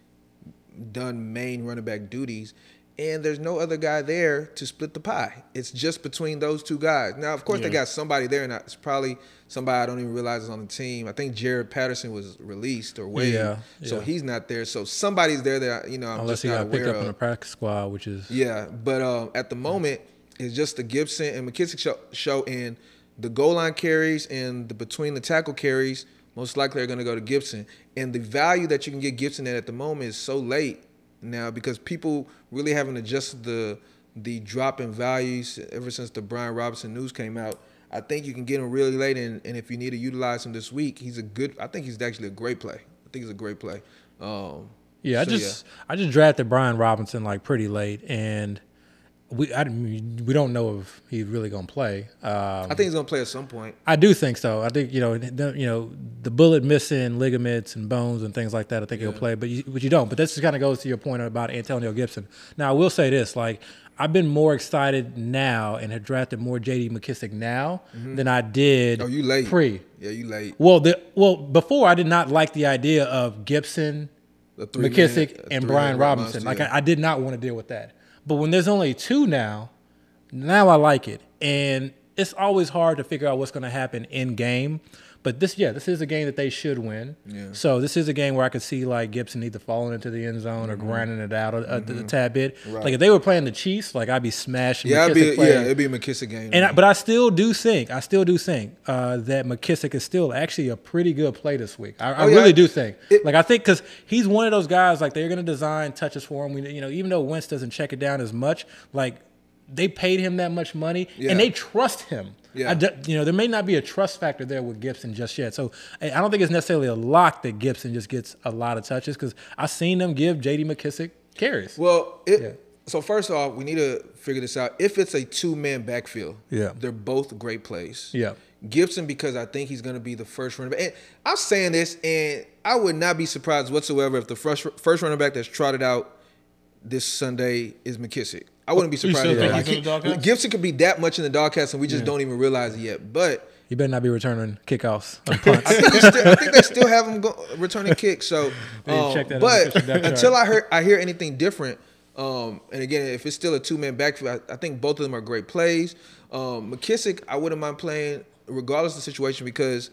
Speaker 1: done main running back duties, and there's no other guy there to split the pie. It's just between those two guys. Now, of course, they got somebody there, and it's probably somebody I don't even realize is on the team. I think Jaret Patterson was released or waived,
Speaker 2: Yeah,
Speaker 1: so he's not there. So somebody's there that you know I'm
Speaker 2: Unless
Speaker 1: just
Speaker 2: he got picked up
Speaker 1: of.
Speaker 2: in the practice squad, which is
Speaker 1: Yeah, but um, at the moment, it's just the Gibson and McKissick show, show and the goal line carries and the between the tackle carries most likely are going to go to Gibson. And the value that you can get Gibson at at the moment is so late now because people really haven't adjusted the the drop in values ever since the Brian Robinson news came out. I think you can get him really late, and, and if you need to utilize him this week, he's a good. I think he's actually a great play. I think he's a great play. Um,
Speaker 2: Yeah, I
Speaker 1: so,
Speaker 2: just I just drafted Brian Robinson like pretty late, and we I, we don't know if he's really gonna play. Um,
Speaker 1: I think he's going to play at some point.
Speaker 2: I do think so. I think you know, the, you know, the bullet missing ligaments and bones and things like that. I think he'll play, but you, but you don't. But this just kind of goes to your point about Antonio Gibson. Now, I will say this: like, I've been more excited now and have drafted more J.D. McKissick now than I did.
Speaker 1: Oh, you late?
Speaker 2: pre.
Speaker 1: Yeah, you late.
Speaker 2: Well, the well before I did not like the idea of Gibson, McKissick,
Speaker 1: man-
Speaker 2: and Brian Robinson.
Speaker 1: monster,
Speaker 2: Like. I, I did not want to deal with that. But when there's only two now, now I like it. And it's always hard to figure out what's going to happen in game. But this, yeah, this is a game that they should win.
Speaker 1: Yeah.
Speaker 2: So this is a game where I could see like Gibson either falling into the end zone or grinding it out a, a, a tad bit.
Speaker 1: Mm-hmm. Right.
Speaker 2: Like if they were playing the Chiefs, like I'd be smashing.
Speaker 1: Yeah, it'd be
Speaker 2: McKissick
Speaker 1: yeah, it'd be a McKissick game.
Speaker 2: and I, but I still do think, I still do think uh, that McKissick is still actually a pretty good play this week. I, I
Speaker 1: Oh, yeah.
Speaker 2: really do think.
Speaker 1: It-
Speaker 2: like I think because he's one of those guys. Like they're going to design touches for him. We, you know, even though Wentz doesn't check it down as much, like they paid him that much money
Speaker 1: Yeah.
Speaker 2: and they trust him.
Speaker 1: Yeah.
Speaker 2: I d- you know, there may not be a trust factor there with Gibson just yet. So I I don't think it's necessarily a lock that Gibson just gets a lot of touches because I've seen them give J.D. McKissick carries.
Speaker 1: Well, it,
Speaker 2: Yeah.
Speaker 1: so first off, we need to figure this out. If it's a two man backfield,
Speaker 2: Yeah.
Speaker 1: they're both great plays.
Speaker 2: Yeah.
Speaker 1: Gibson because I think he's going to be the first running back. And I'm saying this, and I would not be surprised whatsoever if the first first running back that's trotted out this Sunday is McKissick. I wouldn't be
Speaker 3: You
Speaker 1: surprised.
Speaker 3: still think
Speaker 1: that-
Speaker 3: he's in the doghouse?
Speaker 1: Gibson could be that much in the doghouse, and we just don't even realize it yet. But
Speaker 2: you better not be returning kickoffs or punts.
Speaker 1: I think, they still, I think they still have him go, returning kicks. So, um,
Speaker 2: check that on the
Speaker 1: but
Speaker 2: official depth chart.
Speaker 1: until I hear I hear anything different, um, and again, if it's still a two man backfield, I, I think both of them are great plays. Um, McKissick, I wouldn't mind playing regardless of the situation because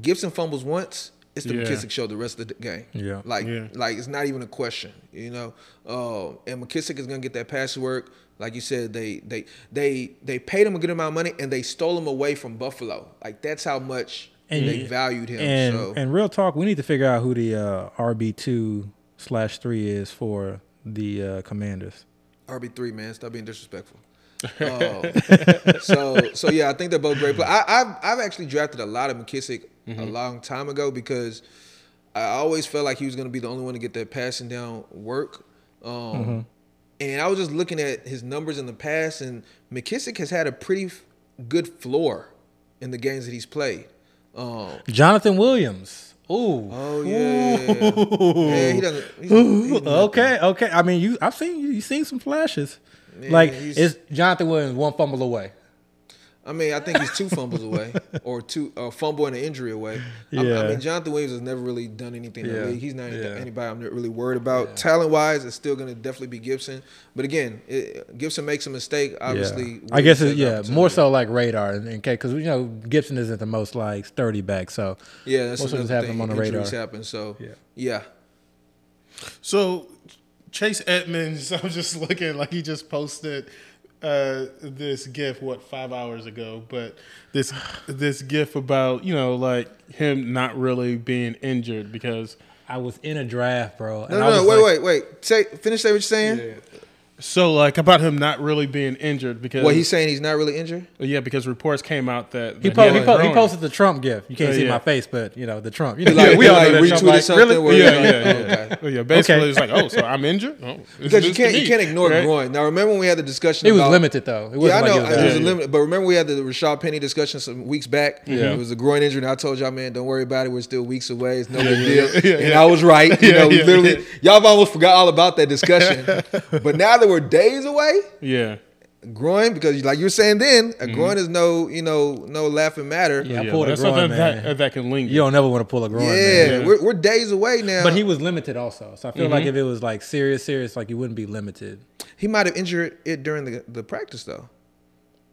Speaker 1: Gibson fumbles once. It's the
Speaker 3: Yeah.
Speaker 1: McKissick show the rest of the game.
Speaker 2: Yeah.
Speaker 1: like
Speaker 3: Yeah.
Speaker 1: like it's not even a question, you know. Um, and McKissick is gonna get that pass work. Like you said, they they they they paid him a good amount of money and they stole him away from Buffalo. Like that's how much
Speaker 2: And
Speaker 1: they valued him.
Speaker 2: And
Speaker 1: so
Speaker 2: and real talk, we need to figure out who the uh, RB two slash three is for the uh, Commanders.
Speaker 1: RB three man, stop being disrespectful. Uh, so so yeah, I think they're both great. But I, I've I've actually drafted a lot of McKissick a long time ago because I always felt like he was going to be the only one to get that passing down work. Um, And I was just looking at his numbers in the past, and McKissick has had a pretty f- good floor in the games that he's played. Um,
Speaker 2: Jonathan Williams. Ooh.
Speaker 1: oh yeah, yeah, he doesn't. He's, he's
Speaker 2: okay, okay. I mean, you. I've seen you. You seen some flashes. like, it's Jonathan Williams one fumble away?
Speaker 1: I mean, I think he's two fumbles away, or two a fumble and an injury away. I- I, mean, Jonathan Williams has never really done anything in
Speaker 2: Yeah.
Speaker 1: the league. He's not
Speaker 2: Yeah.
Speaker 1: anybody I'm really worried about. Talent wise, it's still going to definitely be Gibson. But again, it, Gibson makes a mistake. Obviously,
Speaker 2: yeah. I guess
Speaker 1: Williams
Speaker 2: it,
Speaker 1: has the
Speaker 2: yeah, more so like radar, in in case because you know Gibson isn't the most like sturdy back, so
Speaker 1: Yeah, that's
Speaker 2: most of us
Speaker 1: another
Speaker 2: have him on the radar.
Speaker 1: happen. So
Speaker 2: Yeah.
Speaker 1: yeah,
Speaker 3: So Chase Edmonds, I'm just looking like he just posted uh, this gif what five hours ago, but this this gif about you know like him not really being injured because
Speaker 2: I was in a draft, bro. and
Speaker 1: no,
Speaker 2: I
Speaker 1: no, no,
Speaker 2: was
Speaker 1: wait,
Speaker 2: like-
Speaker 1: wait, wait. Say, finish. Say what you're saying.
Speaker 3: So like about him not really being injured because
Speaker 1: What he's saying, he's not really injured.
Speaker 3: yeah because reports came out that,
Speaker 2: He, po- he, po- he posted the Trump gift. You can't
Speaker 3: Oh,
Speaker 2: see
Speaker 3: yeah.
Speaker 2: my face, but you know the Trump. You know,
Speaker 1: Like,
Speaker 2: we all
Speaker 1: like
Speaker 2: know that Trump.
Speaker 1: retweeted
Speaker 2: Like,
Speaker 1: something
Speaker 2: really?
Speaker 1: where
Speaker 3: yeah,
Speaker 1: he's
Speaker 3: yeah,
Speaker 1: like,
Speaker 3: yeah.
Speaker 1: Oh, okay.
Speaker 3: Oh, yeah, basically
Speaker 2: Okay.
Speaker 3: it's like, oh, so I'm injured? Oh,
Speaker 1: Because you can't you can't ignore
Speaker 3: right?
Speaker 1: groin. Now remember when we had the discussion.
Speaker 2: It was
Speaker 1: about,
Speaker 2: limited though. It wasn't
Speaker 1: Yeah, I
Speaker 2: like
Speaker 1: know.
Speaker 2: it was
Speaker 1: it was
Speaker 2: that-
Speaker 1: a limit, but remember we had the Rashaad Penny discussion some weeks back.
Speaker 3: Yeah.
Speaker 1: it was a groin injury, and I told y'all, man, don't worry about it. We're still weeks away. It's no big deal. and. I was right. You know, literally, y'all have almost forgot all about that discussion. but now that we're days away,
Speaker 3: Yeah.
Speaker 1: groin because like you were saying then, a groin is no, you know, no laughing matter.
Speaker 2: Yeah, I pulled a groin, man.
Speaker 3: that, that can linger.
Speaker 2: You don't never want to pull a groin,
Speaker 1: Yeah,
Speaker 2: man.
Speaker 3: Yeah.
Speaker 1: We're, we're days away now.
Speaker 2: But he was limited also, so I feel
Speaker 1: Mm-hmm.
Speaker 2: like if it was like serious, serious, like you wouldn't be limited.
Speaker 1: he might have injured it during the, the practice though.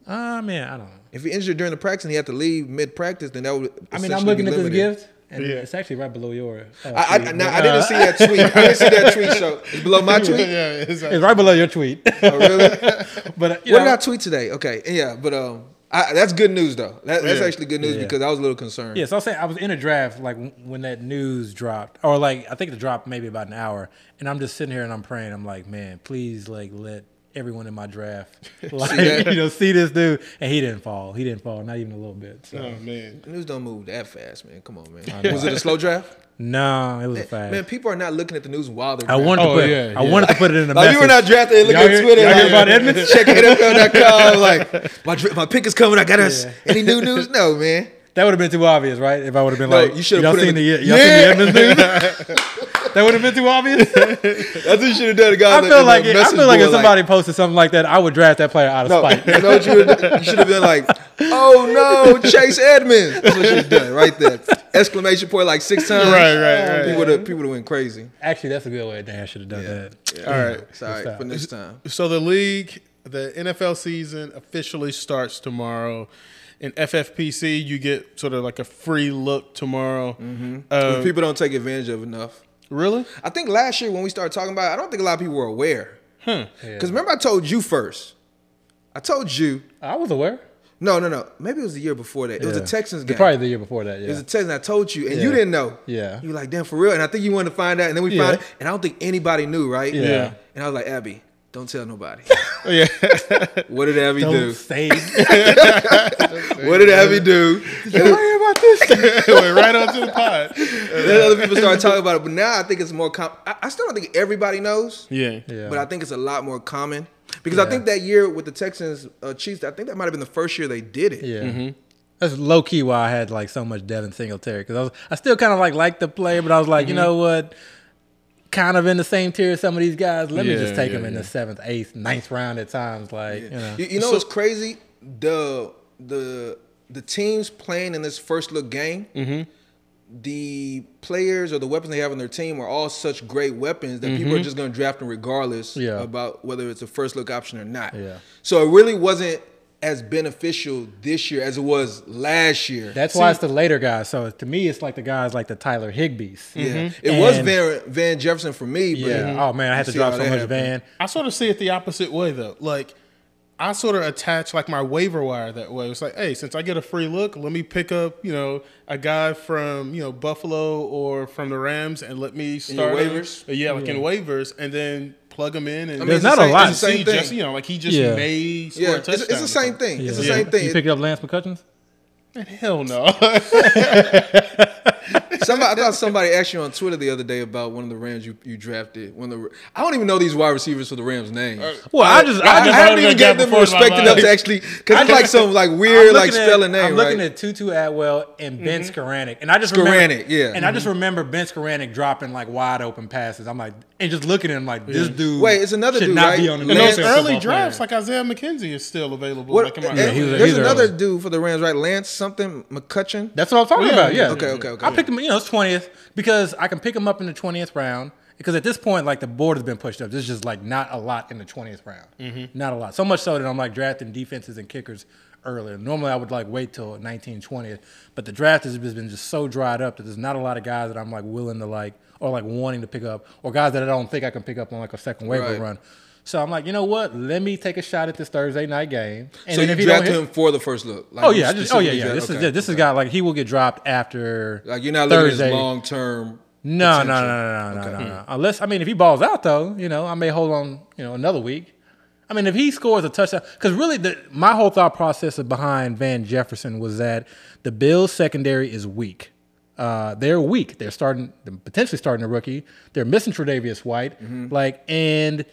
Speaker 2: Ah, man, I don't know.
Speaker 1: If he injured during the practice and he had to leave mid practice, then that would.
Speaker 2: I mean, I'm looking at this gift, and
Speaker 3: Yeah.
Speaker 2: it's actually right below your. Uh,
Speaker 1: I, I, now, I didn't see that tweet. I didn't see that tweet. So it's below my tweet.
Speaker 3: yeah, it's
Speaker 2: It's right below your tweet.
Speaker 1: Oh, really?
Speaker 2: but uh, you
Speaker 1: what
Speaker 2: know,
Speaker 1: did I tweet today? Okay, yeah, but um, I, that's good news though. That, that's
Speaker 3: Yeah.
Speaker 1: actually good news
Speaker 2: Yeah.
Speaker 1: because I was a little concerned.
Speaker 2: Yeah, so I was saying I was in a draft like when that news dropped, or like I think the drop maybe about an hour, and I'm just sitting here and I'm praying. I'm like, man, please like let everyone in my draft like
Speaker 1: that?
Speaker 2: you know see this dude, and he didn't fall. He didn't fall, not even a little bit. So.
Speaker 3: Oh man.
Speaker 1: The news don't move that fast, man. Come on, man. Was it a slow draft?
Speaker 2: No, it was a fast.
Speaker 1: Man, people are not looking at the news while they're.
Speaker 2: I
Speaker 1: drafting.
Speaker 2: wanted to
Speaker 3: Oh,
Speaker 2: put
Speaker 3: yeah,
Speaker 2: I
Speaker 3: yeah.
Speaker 2: wanted to put it in the
Speaker 1: Like
Speaker 2: message.
Speaker 1: we were not drafted. They look
Speaker 2: Y'all
Speaker 1: at Twitter.
Speaker 2: y'all hear
Speaker 1: like,
Speaker 2: about Edmonds?
Speaker 1: Check NFL.com. Like my my pick is coming. I got us. Any new news? No, man.
Speaker 2: That would have been too obvious, right? If I would have been
Speaker 1: No,
Speaker 2: like,
Speaker 1: you should've
Speaker 2: y'all
Speaker 1: put it
Speaker 2: seen the,
Speaker 1: the-
Speaker 2: y'all
Speaker 1: Yeah.
Speaker 2: seen the Edmonds news? That would have been too obvious.
Speaker 1: That's what you should have done.
Speaker 2: I feel like it, I feel like if somebody posted something like that, I would draft that player out of
Speaker 1: No,
Speaker 2: spite.
Speaker 1: you know what you, would, you should have been like, oh no, Chase Edmonds. That's what you should have done right there. Exclamation point like six times.
Speaker 3: Right, right, right.
Speaker 1: People would have people would have went crazy.
Speaker 2: Actually, that's a good way. Dan should have done
Speaker 1: Yeah.
Speaker 2: that.
Speaker 3: All right.
Speaker 1: Sorry
Speaker 2: stop.
Speaker 1: for next time.
Speaker 3: So the league, the NFL season officially starts tomorrow. In FFPC, you get sort of like a free look tomorrow.
Speaker 1: Mm-hmm. Which people don't take advantage of enough.
Speaker 3: Really?
Speaker 1: I think last year when we started talking about it, I don't think a lot of people were aware. Hmm.
Speaker 3: Huh.
Speaker 1: Because remember I told you first. I told you.
Speaker 2: I was aware.
Speaker 1: No, no, no. Maybe it was the year before that. It was a
Speaker 2: Yeah.
Speaker 1: Texans game.
Speaker 2: Probably the year before that. Yeah.
Speaker 1: It was
Speaker 2: Yeah.
Speaker 1: a Texans. I told you, and you didn't know.
Speaker 2: Yeah.
Speaker 1: You were like, damn, for real. And I think you wanted to find out, and then we
Speaker 2: Yeah.
Speaker 1: found it. And I don't think anybody knew, right?
Speaker 2: Yeah.
Speaker 1: And I was like, Abby, don't tell nobody.
Speaker 3: Oh, yeah.
Speaker 1: what did Abby
Speaker 2: Don't
Speaker 1: do?
Speaker 2: say.
Speaker 1: What did Abby do? And then-
Speaker 2: about this.
Speaker 3: Went right onto the pod.
Speaker 1: then other people started talking about it. But now I think it's more. Com- I, I still don't think everybody knows.
Speaker 3: Yeah.
Speaker 2: Yeah.
Speaker 1: But I think it's a lot more common because I think that year with the Texans uh, Chiefs, I think that might have been the first year they did it.
Speaker 2: Yeah. That's low key why I had like so much Devin Singletary because I was I still kind of like liked the player, but I was like, you know what, kind of in the same tier as some of these guys. Let me just take
Speaker 3: yeah,
Speaker 2: him in
Speaker 3: yeah.
Speaker 2: the seventh, eighth, ninth round at times. Like you know,
Speaker 1: You, you know what's crazy? The the the teams playing in this first look game,
Speaker 2: Mm-hmm.
Speaker 1: the players or the weapons they have on their team are all such great weapons that people are just going to draft them regardless
Speaker 2: Mm-hmm. Yeah.
Speaker 1: about whether it's a first look option or not.
Speaker 2: Yeah.
Speaker 1: So it really wasn't as beneficial this year as it was last year.
Speaker 2: that's why it's the later guys. So to me, it's like the guys like the Tyler Higbees.
Speaker 1: yeah. It was
Speaker 2: And-
Speaker 1: Van, Van Jefferson for me, but
Speaker 2: Yeah. Oh man, I had to
Speaker 1: See
Speaker 2: drop
Speaker 1: how
Speaker 2: so much
Speaker 1: happened.
Speaker 2: Van.
Speaker 3: I sort of see it the opposite way though. Like I sort of attach like my waiver wire that way. It's like, hey, since I get a free look, let me pick up, you know, a guy from, you know, Buffalo or from the Rams and let me start him.
Speaker 1: waivers?
Speaker 3: Uh, Yeah, like in waivers and then plug him in and
Speaker 1: I mean,
Speaker 2: There's
Speaker 1: it's the
Speaker 2: not a lot.
Speaker 1: It's the same thing.
Speaker 3: just, you know, like he just
Speaker 2: Yeah.
Speaker 3: may score
Speaker 1: yeah, it's,
Speaker 3: touchdown.
Speaker 1: it's the same
Speaker 3: something.
Speaker 1: thing. It's the
Speaker 2: Yeah.
Speaker 1: same thing.
Speaker 2: You picked up Lance McCutcheons?
Speaker 3: Man, hell no.
Speaker 1: Somebody, I thought somebody asked you on Twitter the other day about one of the Rams you, you drafted. One of the I don't even know these wide receivers for the Rams names.
Speaker 2: Uh, well, I just,
Speaker 1: I,
Speaker 2: I
Speaker 1: I
Speaker 2: just,
Speaker 1: haven't even
Speaker 3: that
Speaker 1: given them
Speaker 3: before in my
Speaker 1: respect enough to actually because it's
Speaker 2: I
Speaker 1: like
Speaker 2: just-
Speaker 1: some like weird like
Speaker 2: looking at-
Speaker 1: spelling name,
Speaker 2: I'm looking
Speaker 1: right?
Speaker 2: at Tutu Atwell and Ben mm-hmm. Skowronek, and I just remember,
Speaker 1: yeah.
Speaker 2: and I just mm-hmm. remember Ben Skowronek dropping like wide open passes. I'm like, and just looking at him like, this dude.
Speaker 1: Wait, it's another dude,
Speaker 2: not
Speaker 1: right?
Speaker 2: be on the
Speaker 3: In those early drafts,
Speaker 2: player.
Speaker 3: like Isaiah McKenzie is still available.
Speaker 1: What,
Speaker 3: like in my
Speaker 1: and
Speaker 2: he
Speaker 1: there's
Speaker 2: he's
Speaker 1: another
Speaker 2: early.
Speaker 1: dude for the Rams, right? Lance something McCutcheon.
Speaker 2: That's what I'm talking
Speaker 3: Yeah,
Speaker 2: about. Yeah.
Speaker 1: okay, okay, okay.
Speaker 2: I picked him. You know, it's twentieth because I can pick him up in the twentieth round. Because at this point, like the board has been pushed up. There's just like not a lot in the twentieth round.
Speaker 1: Mm-hmm.
Speaker 2: Not a lot. So much so that I'm like drafting defenses and kickers earlier. Normally I would like wait till 19, 20th, but the draft has been just so dried up that there's not a lot of guys that I'm like willing to like or like wanting to pick up or guys that I don't think I can pick up on like a second waiver
Speaker 1: Right.
Speaker 2: run. So I'm like, you know what? Let me take a shot at this Thursday night game. And
Speaker 1: so you
Speaker 2: if don't
Speaker 1: drafted
Speaker 2: hit-
Speaker 1: him for the first look. Like
Speaker 2: Oh yeah, just, oh yeah, yeah.
Speaker 1: draft-
Speaker 2: This is
Speaker 1: okay,
Speaker 2: this has
Speaker 1: okay.
Speaker 2: got like he will get dropped after
Speaker 1: like you're not looking at his long term.
Speaker 2: No, no, no, no, no, no, no, no. Unless I mean, if he balls out though, you know, I may hold on, you know, another week. I mean, if he scores a touchdown, because really, the, my whole thought process behind Van Jefferson was that the Bills secondary is weak. Uh, they're weak. They're starting, they're potentially starting a rookie. They're missing Tre'Davious White, like, and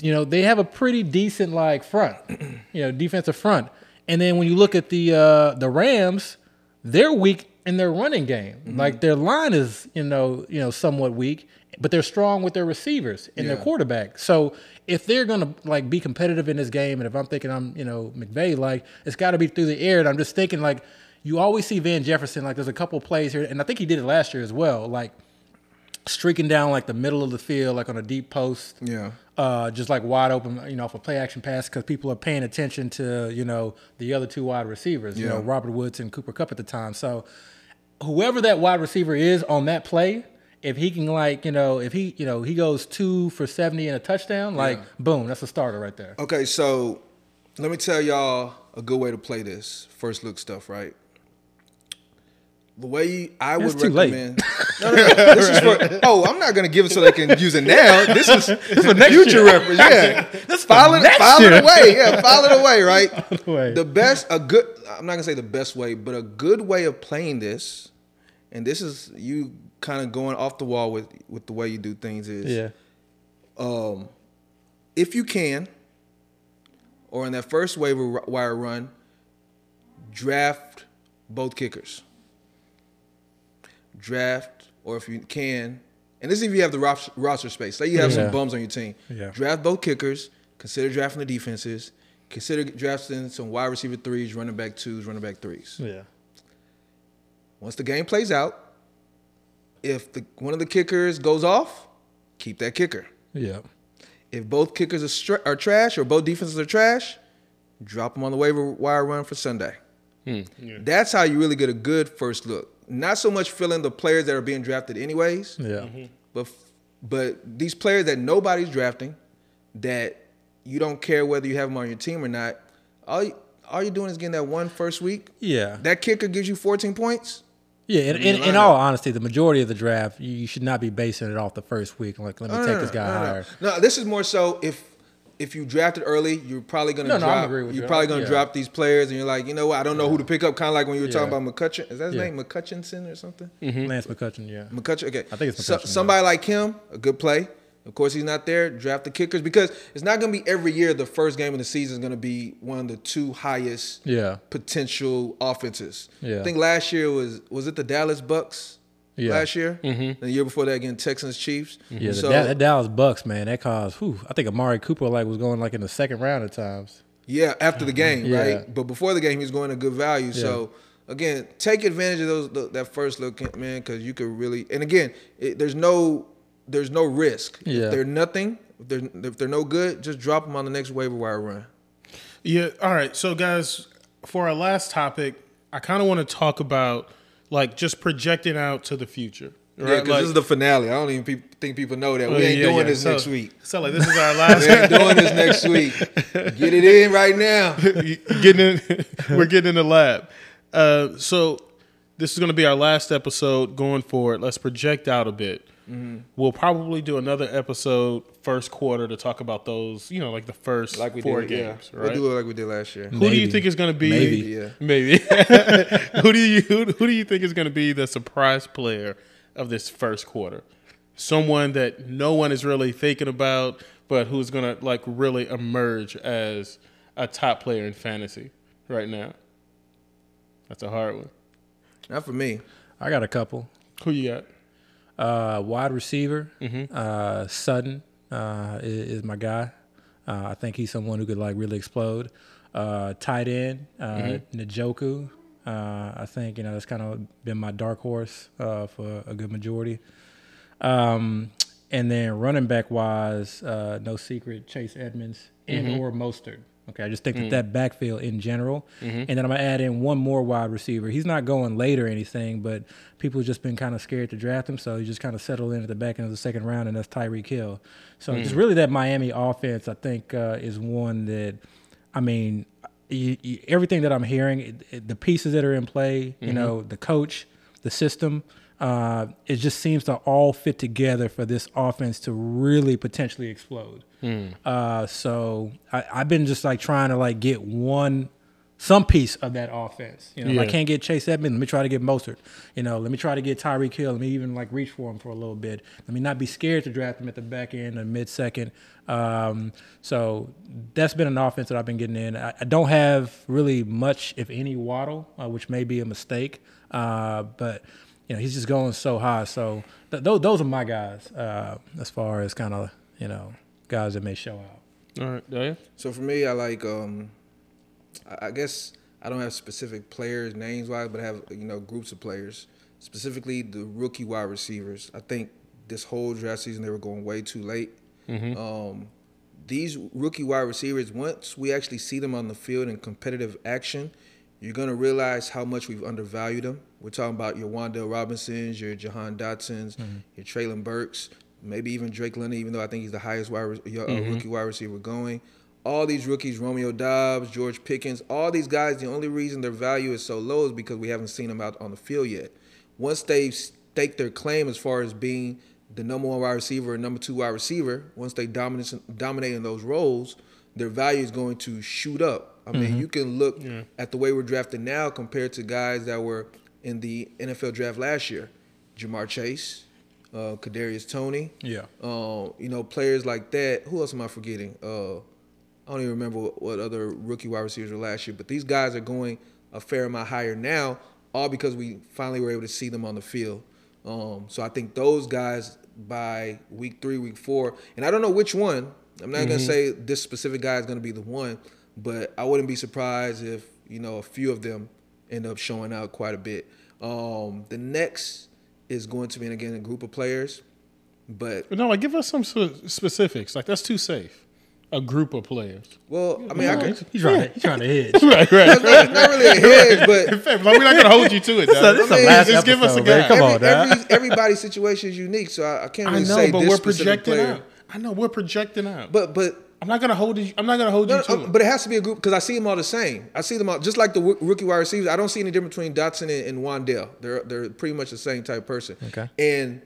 Speaker 2: you know they have a pretty decent like front, you know, defensive front. And then when you look at the uh, the Rams, they're weak in their running game. Like their line is, you know, you know, somewhat weak, but they're strong with their receivers and their quarterback. So if they're gonna like be competitive in this game, and if I'm thinking I'm, you know, McVay, like it's got to be through the air. And I'm just thinking like you always see Van Jefferson. Like there's a couple plays here, and I think he did it last year as well. Like streaking down like the middle of the field, like on a deep post
Speaker 1: Yeah.
Speaker 2: uh, just like wide open, you know, for play action pass because people are paying attention to, you know, the other two wide receivers, you know, Robert Woods and Cooper Kupp at the time. So whoever that wide receiver is on that play, if he can like, you know, if he, you know, he goes two for 70 and a touchdown, like boom, that's a starter right there.
Speaker 1: Okay, so let me tell y'all a good way to play this first look stuff, right? The way I would recommend. No, no, no. This is for. Oh, I'm not gonna give it so they can use it now. This is this for next future reference. Yeah, file it, file it away. Yeah, file it away. Right.
Speaker 2: away.
Speaker 1: The best, a good. I'm not gonna say the best way, but a good way of playing this, and this is you kind of going off the wall with with the way you do things is
Speaker 2: Yeah.
Speaker 1: um, if you can, or in that first waiver wire run, draft both kickers. Draft, or if you can, and this is if you have the roster space. Say you have
Speaker 2: Yeah.
Speaker 1: some bums on your team.
Speaker 2: Yeah.
Speaker 1: Draft both kickers. Consider drafting the defenses. Consider drafting some wide receiver threes, running back twos, running back threes.
Speaker 2: Yeah.
Speaker 1: Once the game plays out, if the one of the kickers goes off, keep that kicker.
Speaker 2: Yeah.
Speaker 1: If both kickers are, str- are trash or both defenses are trash, drop them on the waiver wire run for Sunday. Hmm. That's how you really get a good first look. Not so much filling the players that are being drafted anyways,
Speaker 2: Yeah. Mm-hmm.
Speaker 1: but but these players that nobody's drafting, that you don't care whether you have them on your team or not. All you, all you're doing is getting that one first week.
Speaker 2: Yeah.
Speaker 1: That kicker gives you 14 points.
Speaker 2: Yeah, in, in, in all honesty, the majority of the draft, you, you should not be basing it off the first week. Like, let me
Speaker 1: No,
Speaker 2: take
Speaker 1: no,
Speaker 2: this guy
Speaker 1: no, no.
Speaker 2: higher.
Speaker 1: No, this is more so if if you drafted early, you're probably gonna
Speaker 2: No, no, I'm
Speaker 1: drop.
Speaker 2: agree with
Speaker 1: you're
Speaker 2: you.
Speaker 1: probably gonna
Speaker 2: Yeah.
Speaker 1: drop these players, and you're like, you know what? I don't know who to pick up. Kind of like when you were talking
Speaker 2: Yeah.
Speaker 1: about McCutcheon. Is that his
Speaker 2: Yeah.
Speaker 1: name, McCutchinson or something? Mm-hmm.
Speaker 2: Lance McCutcheon, yeah.
Speaker 1: McCutcheon. Okay,
Speaker 2: I think it's
Speaker 1: So-
Speaker 2: McCutcheon, yeah.
Speaker 1: somebody like him, a good play. Of course, he's not there. Draft the kickers because it's not gonna be every year. The first game of the season is gonna be one of the two highest
Speaker 2: Yeah.
Speaker 1: potential offenses.
Speaker 2: Yeah.
Speaker 1: I think last year was was it the Dallas Bucks?
Speaker 2: Yeah.
Speaker 1: Last year, mm-hmm. the year before that again, Texans Chiefs.
Speaker 2: Yeah, the
Speaker 1: So-
Speaker 2: Da- that Dallas Bucks, man, that caused. Whew, I think Amari Cooper like was going like in the second round at times.
Speaker 1: Yeah, after the game,
Speaker 2: Yeah.
Speaker 1: right? But before the game, he was going to good value. So again, take advantage of those th- that first look, man, because you could really. And again, it, there's no there's no risk.
Speaker 2: Yeah.
Speaker 1: If they're nothing, if they're if they're no good, just drop them on the next waiver wire run.
Speaker 3: Yeah. All right. So, guys, for our last topic, I kind of want to talk about like just projecting out to the future.
Speaker 1: Yeah,
Speaker 3: Right?
Speaker 1: because
Speaker 3: Like-
Speaker 1: this is the finale. I don't even pe- think people know that
Speaker 3: Oh,
Speaker 1: we ain't
Speaker 3: yeah,
Speaker 1: doing
Speaker 3: yeah.
Speaker 1: this
Speaker 3: So-
Speaker 1: next week.
Speaker 3: So, like, this is our last.
Speaker 1: We ain't doing this next week. Get it in right now.
Speaker 3: getting in, we're getting in the lab. Uh, so this is going to be our last episode going forward. Let's project out a bit.
Speaker 1: Mm-hmm.
Speaker 3: We'll probably do another episode first quarter to talk about those. You know, like the first
Speaker 1: Like we
Speaker 3: four
Speaker 1: did,
Speaker 3: games.
Speaker 1: yeah.
Speaker 3: Right.
Speaker 1: We'll do it like we did last year.
Speaker 3: who do you think is going to be?
Speaker 2: Maybe.
Speaker 1: Yeah.
Speaker 3: Maybe. who do you who, who do you think is going to be the surprise player of this first quarter? Someone that no one is really thinking about, but who's going to like really emerge as a top player in fantasy right now. That's a hard one.
Speaker 1: Not for me.
Speaker 2: I got a couple.
Speaker 3: Who you got?
Speaker 2: Uh, wide receiver,
Speaker 1: Mm-hmm.
Speaker 2: uh, Sutton uh, is, is my guy. Uh, I think he's someone who could like really explode. Uh, tight end, uh,
Speaker 1: Mm-hmm.
Speaker 2: Njoku. Uh, I think you know that's kind of been my dark horse uh, for a good majority. Um, and then running back wise, uh, no secret, Chase Edmonds and
Speaker 1: Mm-hmm.
Speaker 2: or Mostert. Okay, I just think that that backfield in general,
Speaker 1: Mm-hmm.
Speaker 2: and then I'm gonna add in one more wide receiver. He's not going late or anything, but people have just been kind of scared to draft him, so he just kind of settled in at the back end of the second round, and that's Tyreek Hill. So just really that Miami offense, I think, uh, is one that, I mean, you, you, everything that I'm hearing, it, it- the pieces that are in play, you know, the coach, the system, uh, it just seems to all fit together for this offense to really potentially explode. Uh, so I, I've been just like trying to like get one, some piece of that offense. You know, if I can't get Chase Edmonds, let me try to get Mostert. You know, let me try to get Tyreek Hill. Let me even like reach for him for a little bit. Let me not be scared to draft him at the back end or mid second. Um, so that's been an offense that I've been getting in. I, I don't have really much, if any, Waddle, uh, which may be a mistake. Uh, but you know, he's just going so high. So th- those those are my guys uh, as far as kind of you know guys that may show out.
Speaker 3: All right, Daya.
Speaker 1: So for me, I like. um I I guess I don't have specific players names wise, but I have you know groups of players. Specifically, the rookie wide receivers. I think this whole draft season they were going way too late. Um, these rookie wide receivers, once we actually see them on the field in competitive action, you're gonna realize how much we've undervalued them. We're talking about your Wan'Dale Robinsons, your Jahan Dotsons, mm-hmm. your Treylon Burks, maybe even Drake London, even though I think he's the highest wide re- uh, mm-hmm. rookie wide receiver going. All these rookies, Romeo Doubs, George Pickens, all these guys, the only reason their value is so low is because we haven't seen them out on the field yet. Once they stake their claim as far as being the number one wide receiver and number two wide receiver, once they dominate dominate in those roles, their value is going to shoot up. I mean, mm-hmm. you can look at the way we're drafted now compared to guys that were in the NFL draft last year. Ja'Marr Chase, uh, Kadarius Toney,
Speaker 2: Yeah.
Speaker 1: um, you know, players like that. Who else am I forgetting? Uh, I don't even remember what, what other rookie wide receivers were last year, but these guys are going a fair amount higher now, all because we finally were able to see them on the field. Um, so I think those guys, by week three, week four, and I don't know which one. I'm not gonna say this specific guy is gonna be the one, but I wouldn't be surprised if you know a few of them end up showing out quite a bit. Um, the next is going to be again a group of players, but
Speaker 3: But no, like give us some specifics. Like that's too safe. A group of players.
Speaker 1: well, I mean, I could.
Speaker 2: He's trying, to, he's trying to hedge.
Speaker 3: right, right.
Speaker 1: It's not, it's not really a hedge, but
Speaker 3: In fact, like, we're not gonna hold you to it.
Speaker 2: This
Speaker 3: dog.
Speaker 2: is the
Speaker 1: I mean,
Speaker 2: last
Speaker 3: just give us a
Speaker 2: episode, man.
Speaker 3: guy.
Speaker 2: Come
Speaker 1: every,
Speaker 2: on, dog.
Speaker 1: every, everybody's situation is unique, so I, I can't
Speaker 3: I know,
Speaker 1: say
Speaker 3: but
Speaker 1: this
Speaker 3: we're projecting
Speaker 1: player.
Speaker 3: out. I know we're projecting out.
Speaker 1: But but
Speaker 3: I'm not gonna hold you. I'm not gonna hold
Speaker 1: No,
Speaker 3: you to
Speaker 1: no,
Speaker 3: it.
Speaker 1: but it has to be a group because I see them all the same. I see them all just like the roo- rookie wide receivers. I don't see any difference between Dotson and, and Wan'Dale. They're they're pretty much the same type of person.
Speaker 2: Okay.
Speaker 1: And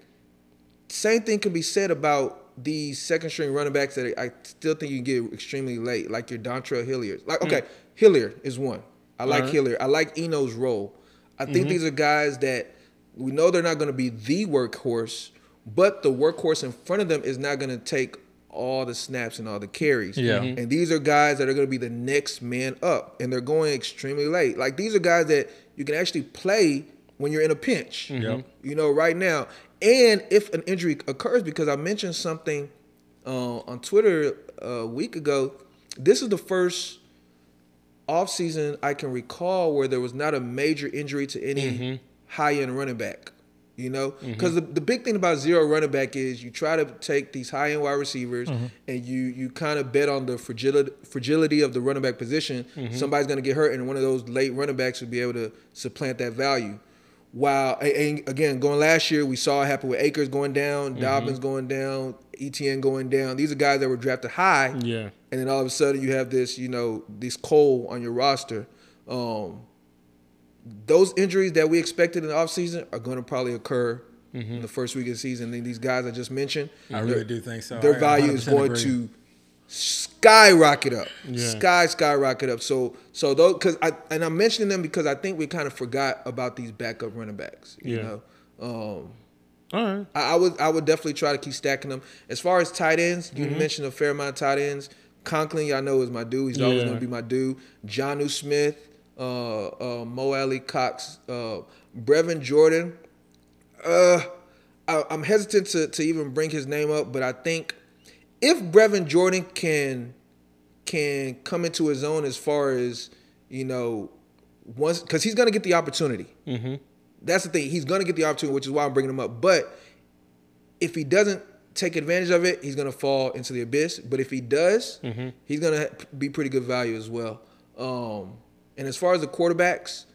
Speaker 1: same thing can be said about these second string running backs that I still think you can get extremely late, like your Dontrell Hilliard. Like okay, mm. Hilliard is one. I like
Speaker 3: Alright.
Speaker 1: Hilliard. I like Eno's role. I think mm-hmm. these are guys that we know they're not going to be the workhorse, but the workhorse in front of them is not going to take all the snaps and all the carries.
Speaker 2: Yeah.
Speaker 3: Mm-hmm.
Speaker 1: And these are guys that are going to be the next man up, and they're going extremely late. Like these are guys that you can actually play when you're in a pinch.
Speaker 2: Yep.
Speaker 1: You know, right now. And if an injury occurs, because I mentioned something uh, on Twitter a week ago, this is the first offseason I can recall where there was not a major injury to any high end running back. You know, mm-hmm. because the, the big thing about zero running back is you try to take these high end wide receivers mm-hmm. and you you kind of bet on the fragility fragility of the running back position. Mm-hmm. Somebody's going to get hurt, and one of those late running backs would be able to supplant that value. While and- and again, going last year, we saw it happen with Akers going down, Dobbins going down, ETN going down. These are guys that were drafted high,
Speaker 3: yeah.
Speaker 1: and then all of a sudden you have this, you know, this coal on your roster. Um, those injuries that we expected in the offseason are going to probably occur in the first week of the season. And these guys I just mentioned,
Speaker 2: I really do think so.
Speaker 1: their
Speaker 2: I
Speaker 1: value is going
Speaker 2: agree.
Speaker 1: to skyrocket up,
Speaker 3: Yeah.
Speaker 1: sky skyrocket up. So so those because I and I'm mentioning them because I think we kind of forgot about these backup running backs. You
Speaker 3: Yeah.
Speaker 1: know. Um,
Speaker 3: All right.
Speaker 1: I, I would I would definitely try to keep stacking them. As far as tight ends, you
Speaker 3: Mm-hmm.
Speaker 1: mentioned a fair amount of tight ends. Conklin, y'all know is my dude. He's always going to be my dude. Jonnu Smith, uh, uh, Mo Alie-Cox, uh, Brevin Jordan. Uh, I, I'm hesitant to, to even bring his name up, but I think if Brevin Jordan can can come into his own as far as you know once because he's going to get the opportunity.
Speaker 3: Mm-hmm.
Speaker 1: That's the thing. He's going to get the opportunity, which is why I'm bringing him up. But if he doesn't take advantage of it, he's going to fall into the abyss. But if he does,
Speaker 3: Mm-hmm.
Speaker 1: he's going to be pretty good value as well. Um, and as far as the quarterbacks,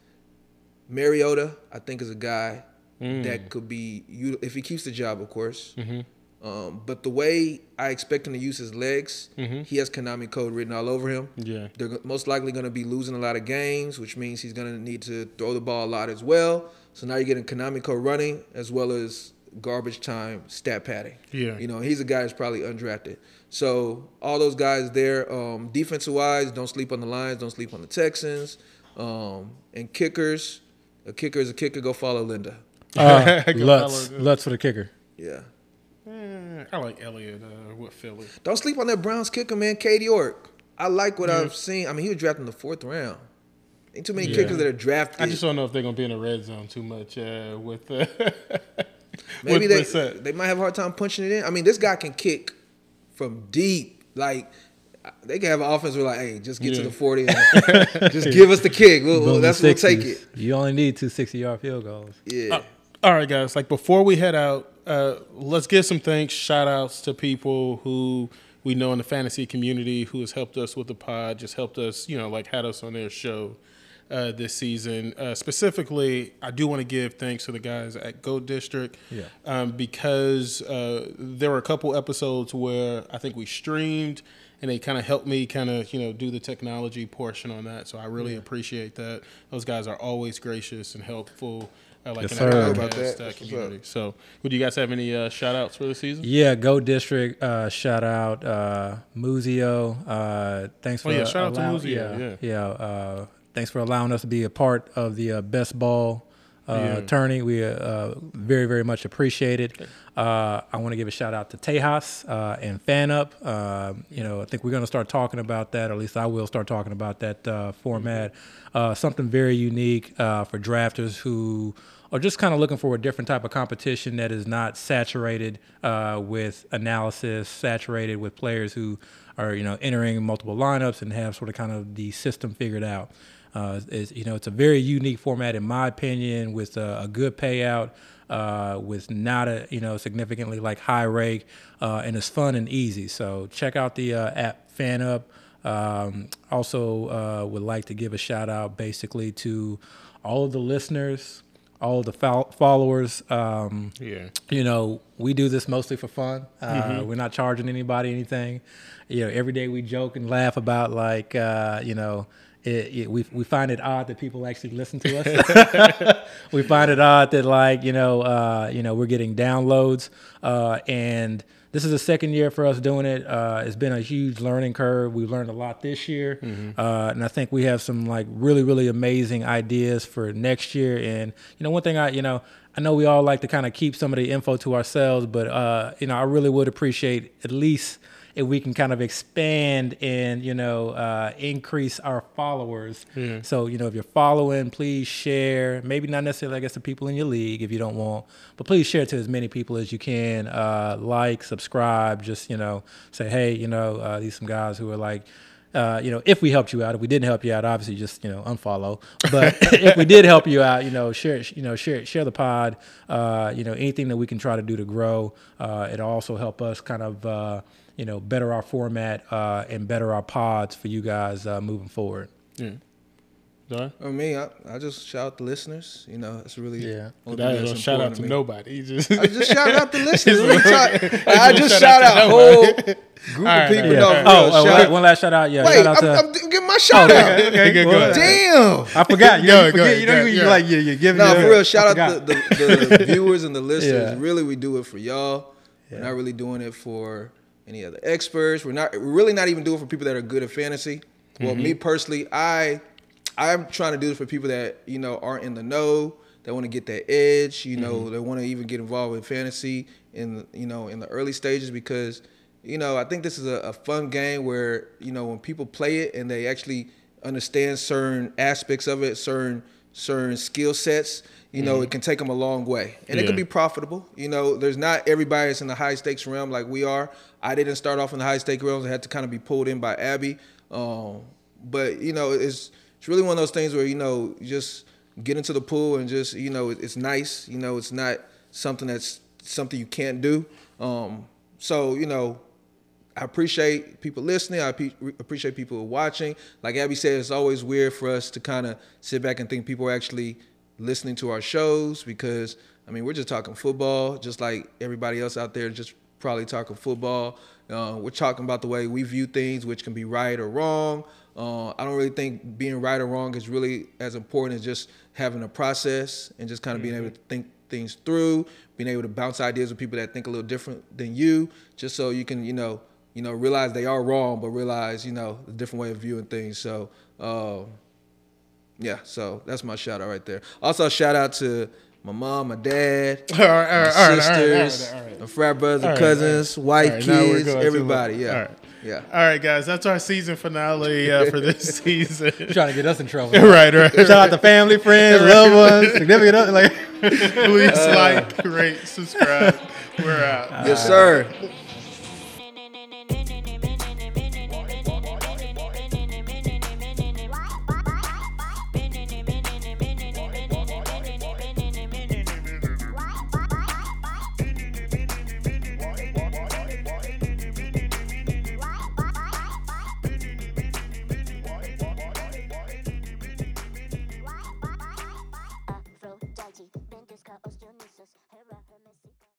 Speaker 1: Mariota, I think, is a guy
Speaker 3: Mm.
Speaker 1: that could be if he keeps the job, of course.
Speaker 3: Mm-hmm.
Speaker 1: Um, but the way I expect him to use his legs, he has Konami code written all over him.
Speaker 3: Mm-hmm. Yeah.
Speaker 1: They're most likely going to be losing a lot of games, which means he's going to need to throw the ball a lot as well. So now you're getting Konami code running as well as garbage time stat padding.
Speaker 3: Yeah.
Speaker 1: You know, he's a guy that's probably undrafted. So all those guys there, um, defensive wise, don't sleep on the Lions, don't sleep on the Texans. Um, and kickers, a kicker is a kicker. Go follow Linda.
Speaker 2: Uh, Lutz,
Speaker 3: follow-
Speaker 2: Lutz for the kicker.
Speaker 1: Yeah.
Speaker 3: Eh, I like Elliott uh, with Philly.
Speaker 1: Don't sleep on that Browns kicker, man. Cade York. I like what
Speaker 3: Yeah.
Speaker 1: I've seen. I mean, he was drafted in the fourth round. Ain't too many
Speaker 3: Yeah.
Speaker 1: kickers that are drafted.
Speaker 3: I just don't know if they're gonna be in the red zone too much uh, with. Uh,
Speaker 1: Maybe
Speaker 3: with
Speaker 1: they
Speaker 3: Brissett.
Speaker 1: they might have a hard time punching it in. I mean, this guy can kick from deep. Like they can have an offense where like, hey, just get to the forty, and just give us the kick. We'll, we'll- that's we'll take it.
Speaker 2: You only need two 60 yard field goals.
Speaker 1: Yeah.
Speaker 3: Uh, all right, guys. Like before we head out, uh, let's give some thanks, shout outs to people who we know in the fantasy community who has helped us with the pod, just helped us, you know, like had us on their show uh, this season. Uh, specifically, I do want to give thanks to the guys at Go District,
Speaker 2: Yeah.
Speaker 3: um, because uh, there were a couple episodes where I think we streamed. And they kind of helped me kind of, you know, do the technology portion on that. So I really appreciate that. Those guys are always gracious and helpful. Uh, like
Speaker 2: Yes,
Speaker 3: in our
Speaker 2: sir.
Speaker 1: About that.
Speaker 3: podcast uh,
Speaker 1: That's what's
Speaker 3: community. So, would you guys have any uh, shout outs for the season?
Speaker 2: Yeah, Go District. Uh, shout out uh, Muzio. Uh, thanks for
Speaker 3: Oh, yeah, shout out to
Speaker 2: allow-
Speaker 3: Muzio,
Speaker 2: Yeah,
Speaker 3: yeah.
Speaker 2: Uh, thanks for allowing us to be a part of the uh, best ball uh,
Speaker 3: Yeah.
Speaker 2: tourney. We uh, uh, very very much appreciate it. Uh, I want to give a shout out to Tejas uh, and FanUp. Uh, you know, I think we're going to start talking about that, or at least I will start talking about that uh, format. Uh, something very unique uh, for drafters who are just kind of looking for a different type of competition that is not saturated uh, with analysis, saturated with players who are you know entering multiple lineups and have sort of kind of the system figured out. Uh, it's, you know, it's a very unique format in my opinion, with a, a good payout, uh, with not a you know significantly like high rake, uh, and it's fun and easy. So check out the uh, app FanUp. Um, also, uh, would like to give a shout out basically to all of the listeners, all of the fol- followers. Um,
Speaker 3: Yeah.
Speaker 2: you know, we do this mostly for fun. Uh, We're not charging anybody anything. You know, every day we joke and laugh about like, uh, you know, it, it, we we find it odd that people actually listen to us. we find it odd that like you know, uh, you know, we're getting downloads, uh, and this is the second year for us doing it. Uh, it's been a huge learning curve. We've learned a lot this year, uh, and I think we have some like really really amazing ideas for next year. And you know, one thing I you know. I know we all like to kind of keep some of the info to ourselves, but uh, you know, I really would appreciate at least if we can kind of expand and you know uh, increase our followers. So you know, if you're following, please share. Maybe not necessarily, I guess, the people in your league if you don't want, but please share to as many people as you can. Uh, like, subscribe. Just you know, say hey, you know, uh, these some guys who are like. Uh, you know, if we helped you out, if we didn't help you out, obviously just you know unfollow. But if we did help you out, you know, share, you know, share, share the pod. Uh, you know, anything that we can try to do to grow. Uh, it'll also help us kind of uh, you know better our format uh, and better our pods for you guys uh, moving forward.
Speaker 3: Don?
Speaker 1: I mean, I, I just shout out the listeners. You know, it's really
Speaker 2: Yeah.
Speaker 1: only
Speaker 3: That
Speaker 1: thing
Speaker 3: is
Speaker 1: that's
Speaker 3: a shout out
Speaker 1: important
Speaker 3: to nobody. Just,
Speaker 1: I just shout out the listeners. What are I just
Speaker 3: shout
Speaker 1: shout
Speaker 3: out
Speaker 1: out whole group
Speaker 3: All right,
Speaker 1: of people.
Speaker 3: all
Speaker 1: No,
Speaker 3: right.
Speaker 1: for
Speaker 2: Oh,
Speaker 1: real,
Speaker 2: oh
Speaker 1: shout
Speaker 2: one,
Speaker 1: out.
Speaker 2: one last shout out. Yeah,
Speaker 1: Wait,
Speaker 2: shout out
Speaker 1: I'm,
Speaker 2: to.
Speaker 1: I'm giving my shout out.
Speaker 3: okay, good, go ahead.
Speaker 1: Damn.
Speaker 2: I forgot. You,
Speaker 3: Go
Speaker 2: you forget,
Speaker 3: ahead,
Speaker 2: you know,
Speaker 3: go
Speaker 2: you,
Speaker 3: ahead.
Speaker 2: like you, you give
Speaker 1: No,
Speaker 2: me
Speaker 1: for real. Shout out the, the, the viewers and the listeners. Really, we do it for y'all. We're not really doing it for any other experts. We're not we're really not even doing it for people that are good at fantasy. Well,
Speaker 2: Mm-hmm.
Speaker 1: me personally, I I'm trying to do it for people that you know aren't in the know, that want to get that edge. You know,
Speaker 2: Mm-hmm.
Speaker 1: they want to even get involved with fantasy in you know in the early stages because you know I think this is a, a fun game where you know when people play it and they actually understand certain aspects of it, certain certain skill sets, you know, it can take them a long way, and it can be profitable. You know, there's not everybody that's in the high stakes realm like we are. I didn't start off in the high stakes realms. I had to kind of be pulled in by Abby. Um, but you know, it's it's really one of those things where you know, you just get into the pool and just you know, it- it's nice. You know, it's not something that's something you can't do. Um, so you know, I appreciate people listening. I appreciate people watching. Like Abby said, it's always weird for us to kind of sit back and think people are actually listening to our shows because I mean we're just talking football, just like everybody else out there, just probably talking football. Uh, we're talking about the way we view things, which can be right or wrong. Uh, I don't really think being right or wrong is really as important as just having a process and just kind of being able to think things through, being able to bounce ideas with people that think a little different than you, just so you can, you know, you know, realize they are wrong, but realize, you know, a different way of viewing things. So, um, yeah, so that's my shout out right there. Also, shout out to my mom, my dad,
Speaker 3: All right, all
Speaker 1: my
Speaker 3: right, all right, all right,
Speaker 1: sisters,
Speaker 3: all right, all right.
Speaker 1: my frat brothers,
Speaker 3: All right,
Speaker 1: cousins,
Speaker 3: all
Speaker 1: white
Speaker 3: right, now we're
Speaker 1: kids, everybody. Yeah,
Speaker 3: All right.
Speaker 1: yeah.
Speaker 3: All right, guys, that's our season finale uh, for this season.
Speaker 2: trying to get us in trouble.
Speaker 3: right, right.
Speaker 2: Shout out to family, friends, loved ones, significant other. Like,
Speaker 3: Please like, rate, subscribe. We're out.
Speaker 1: Yes, sir.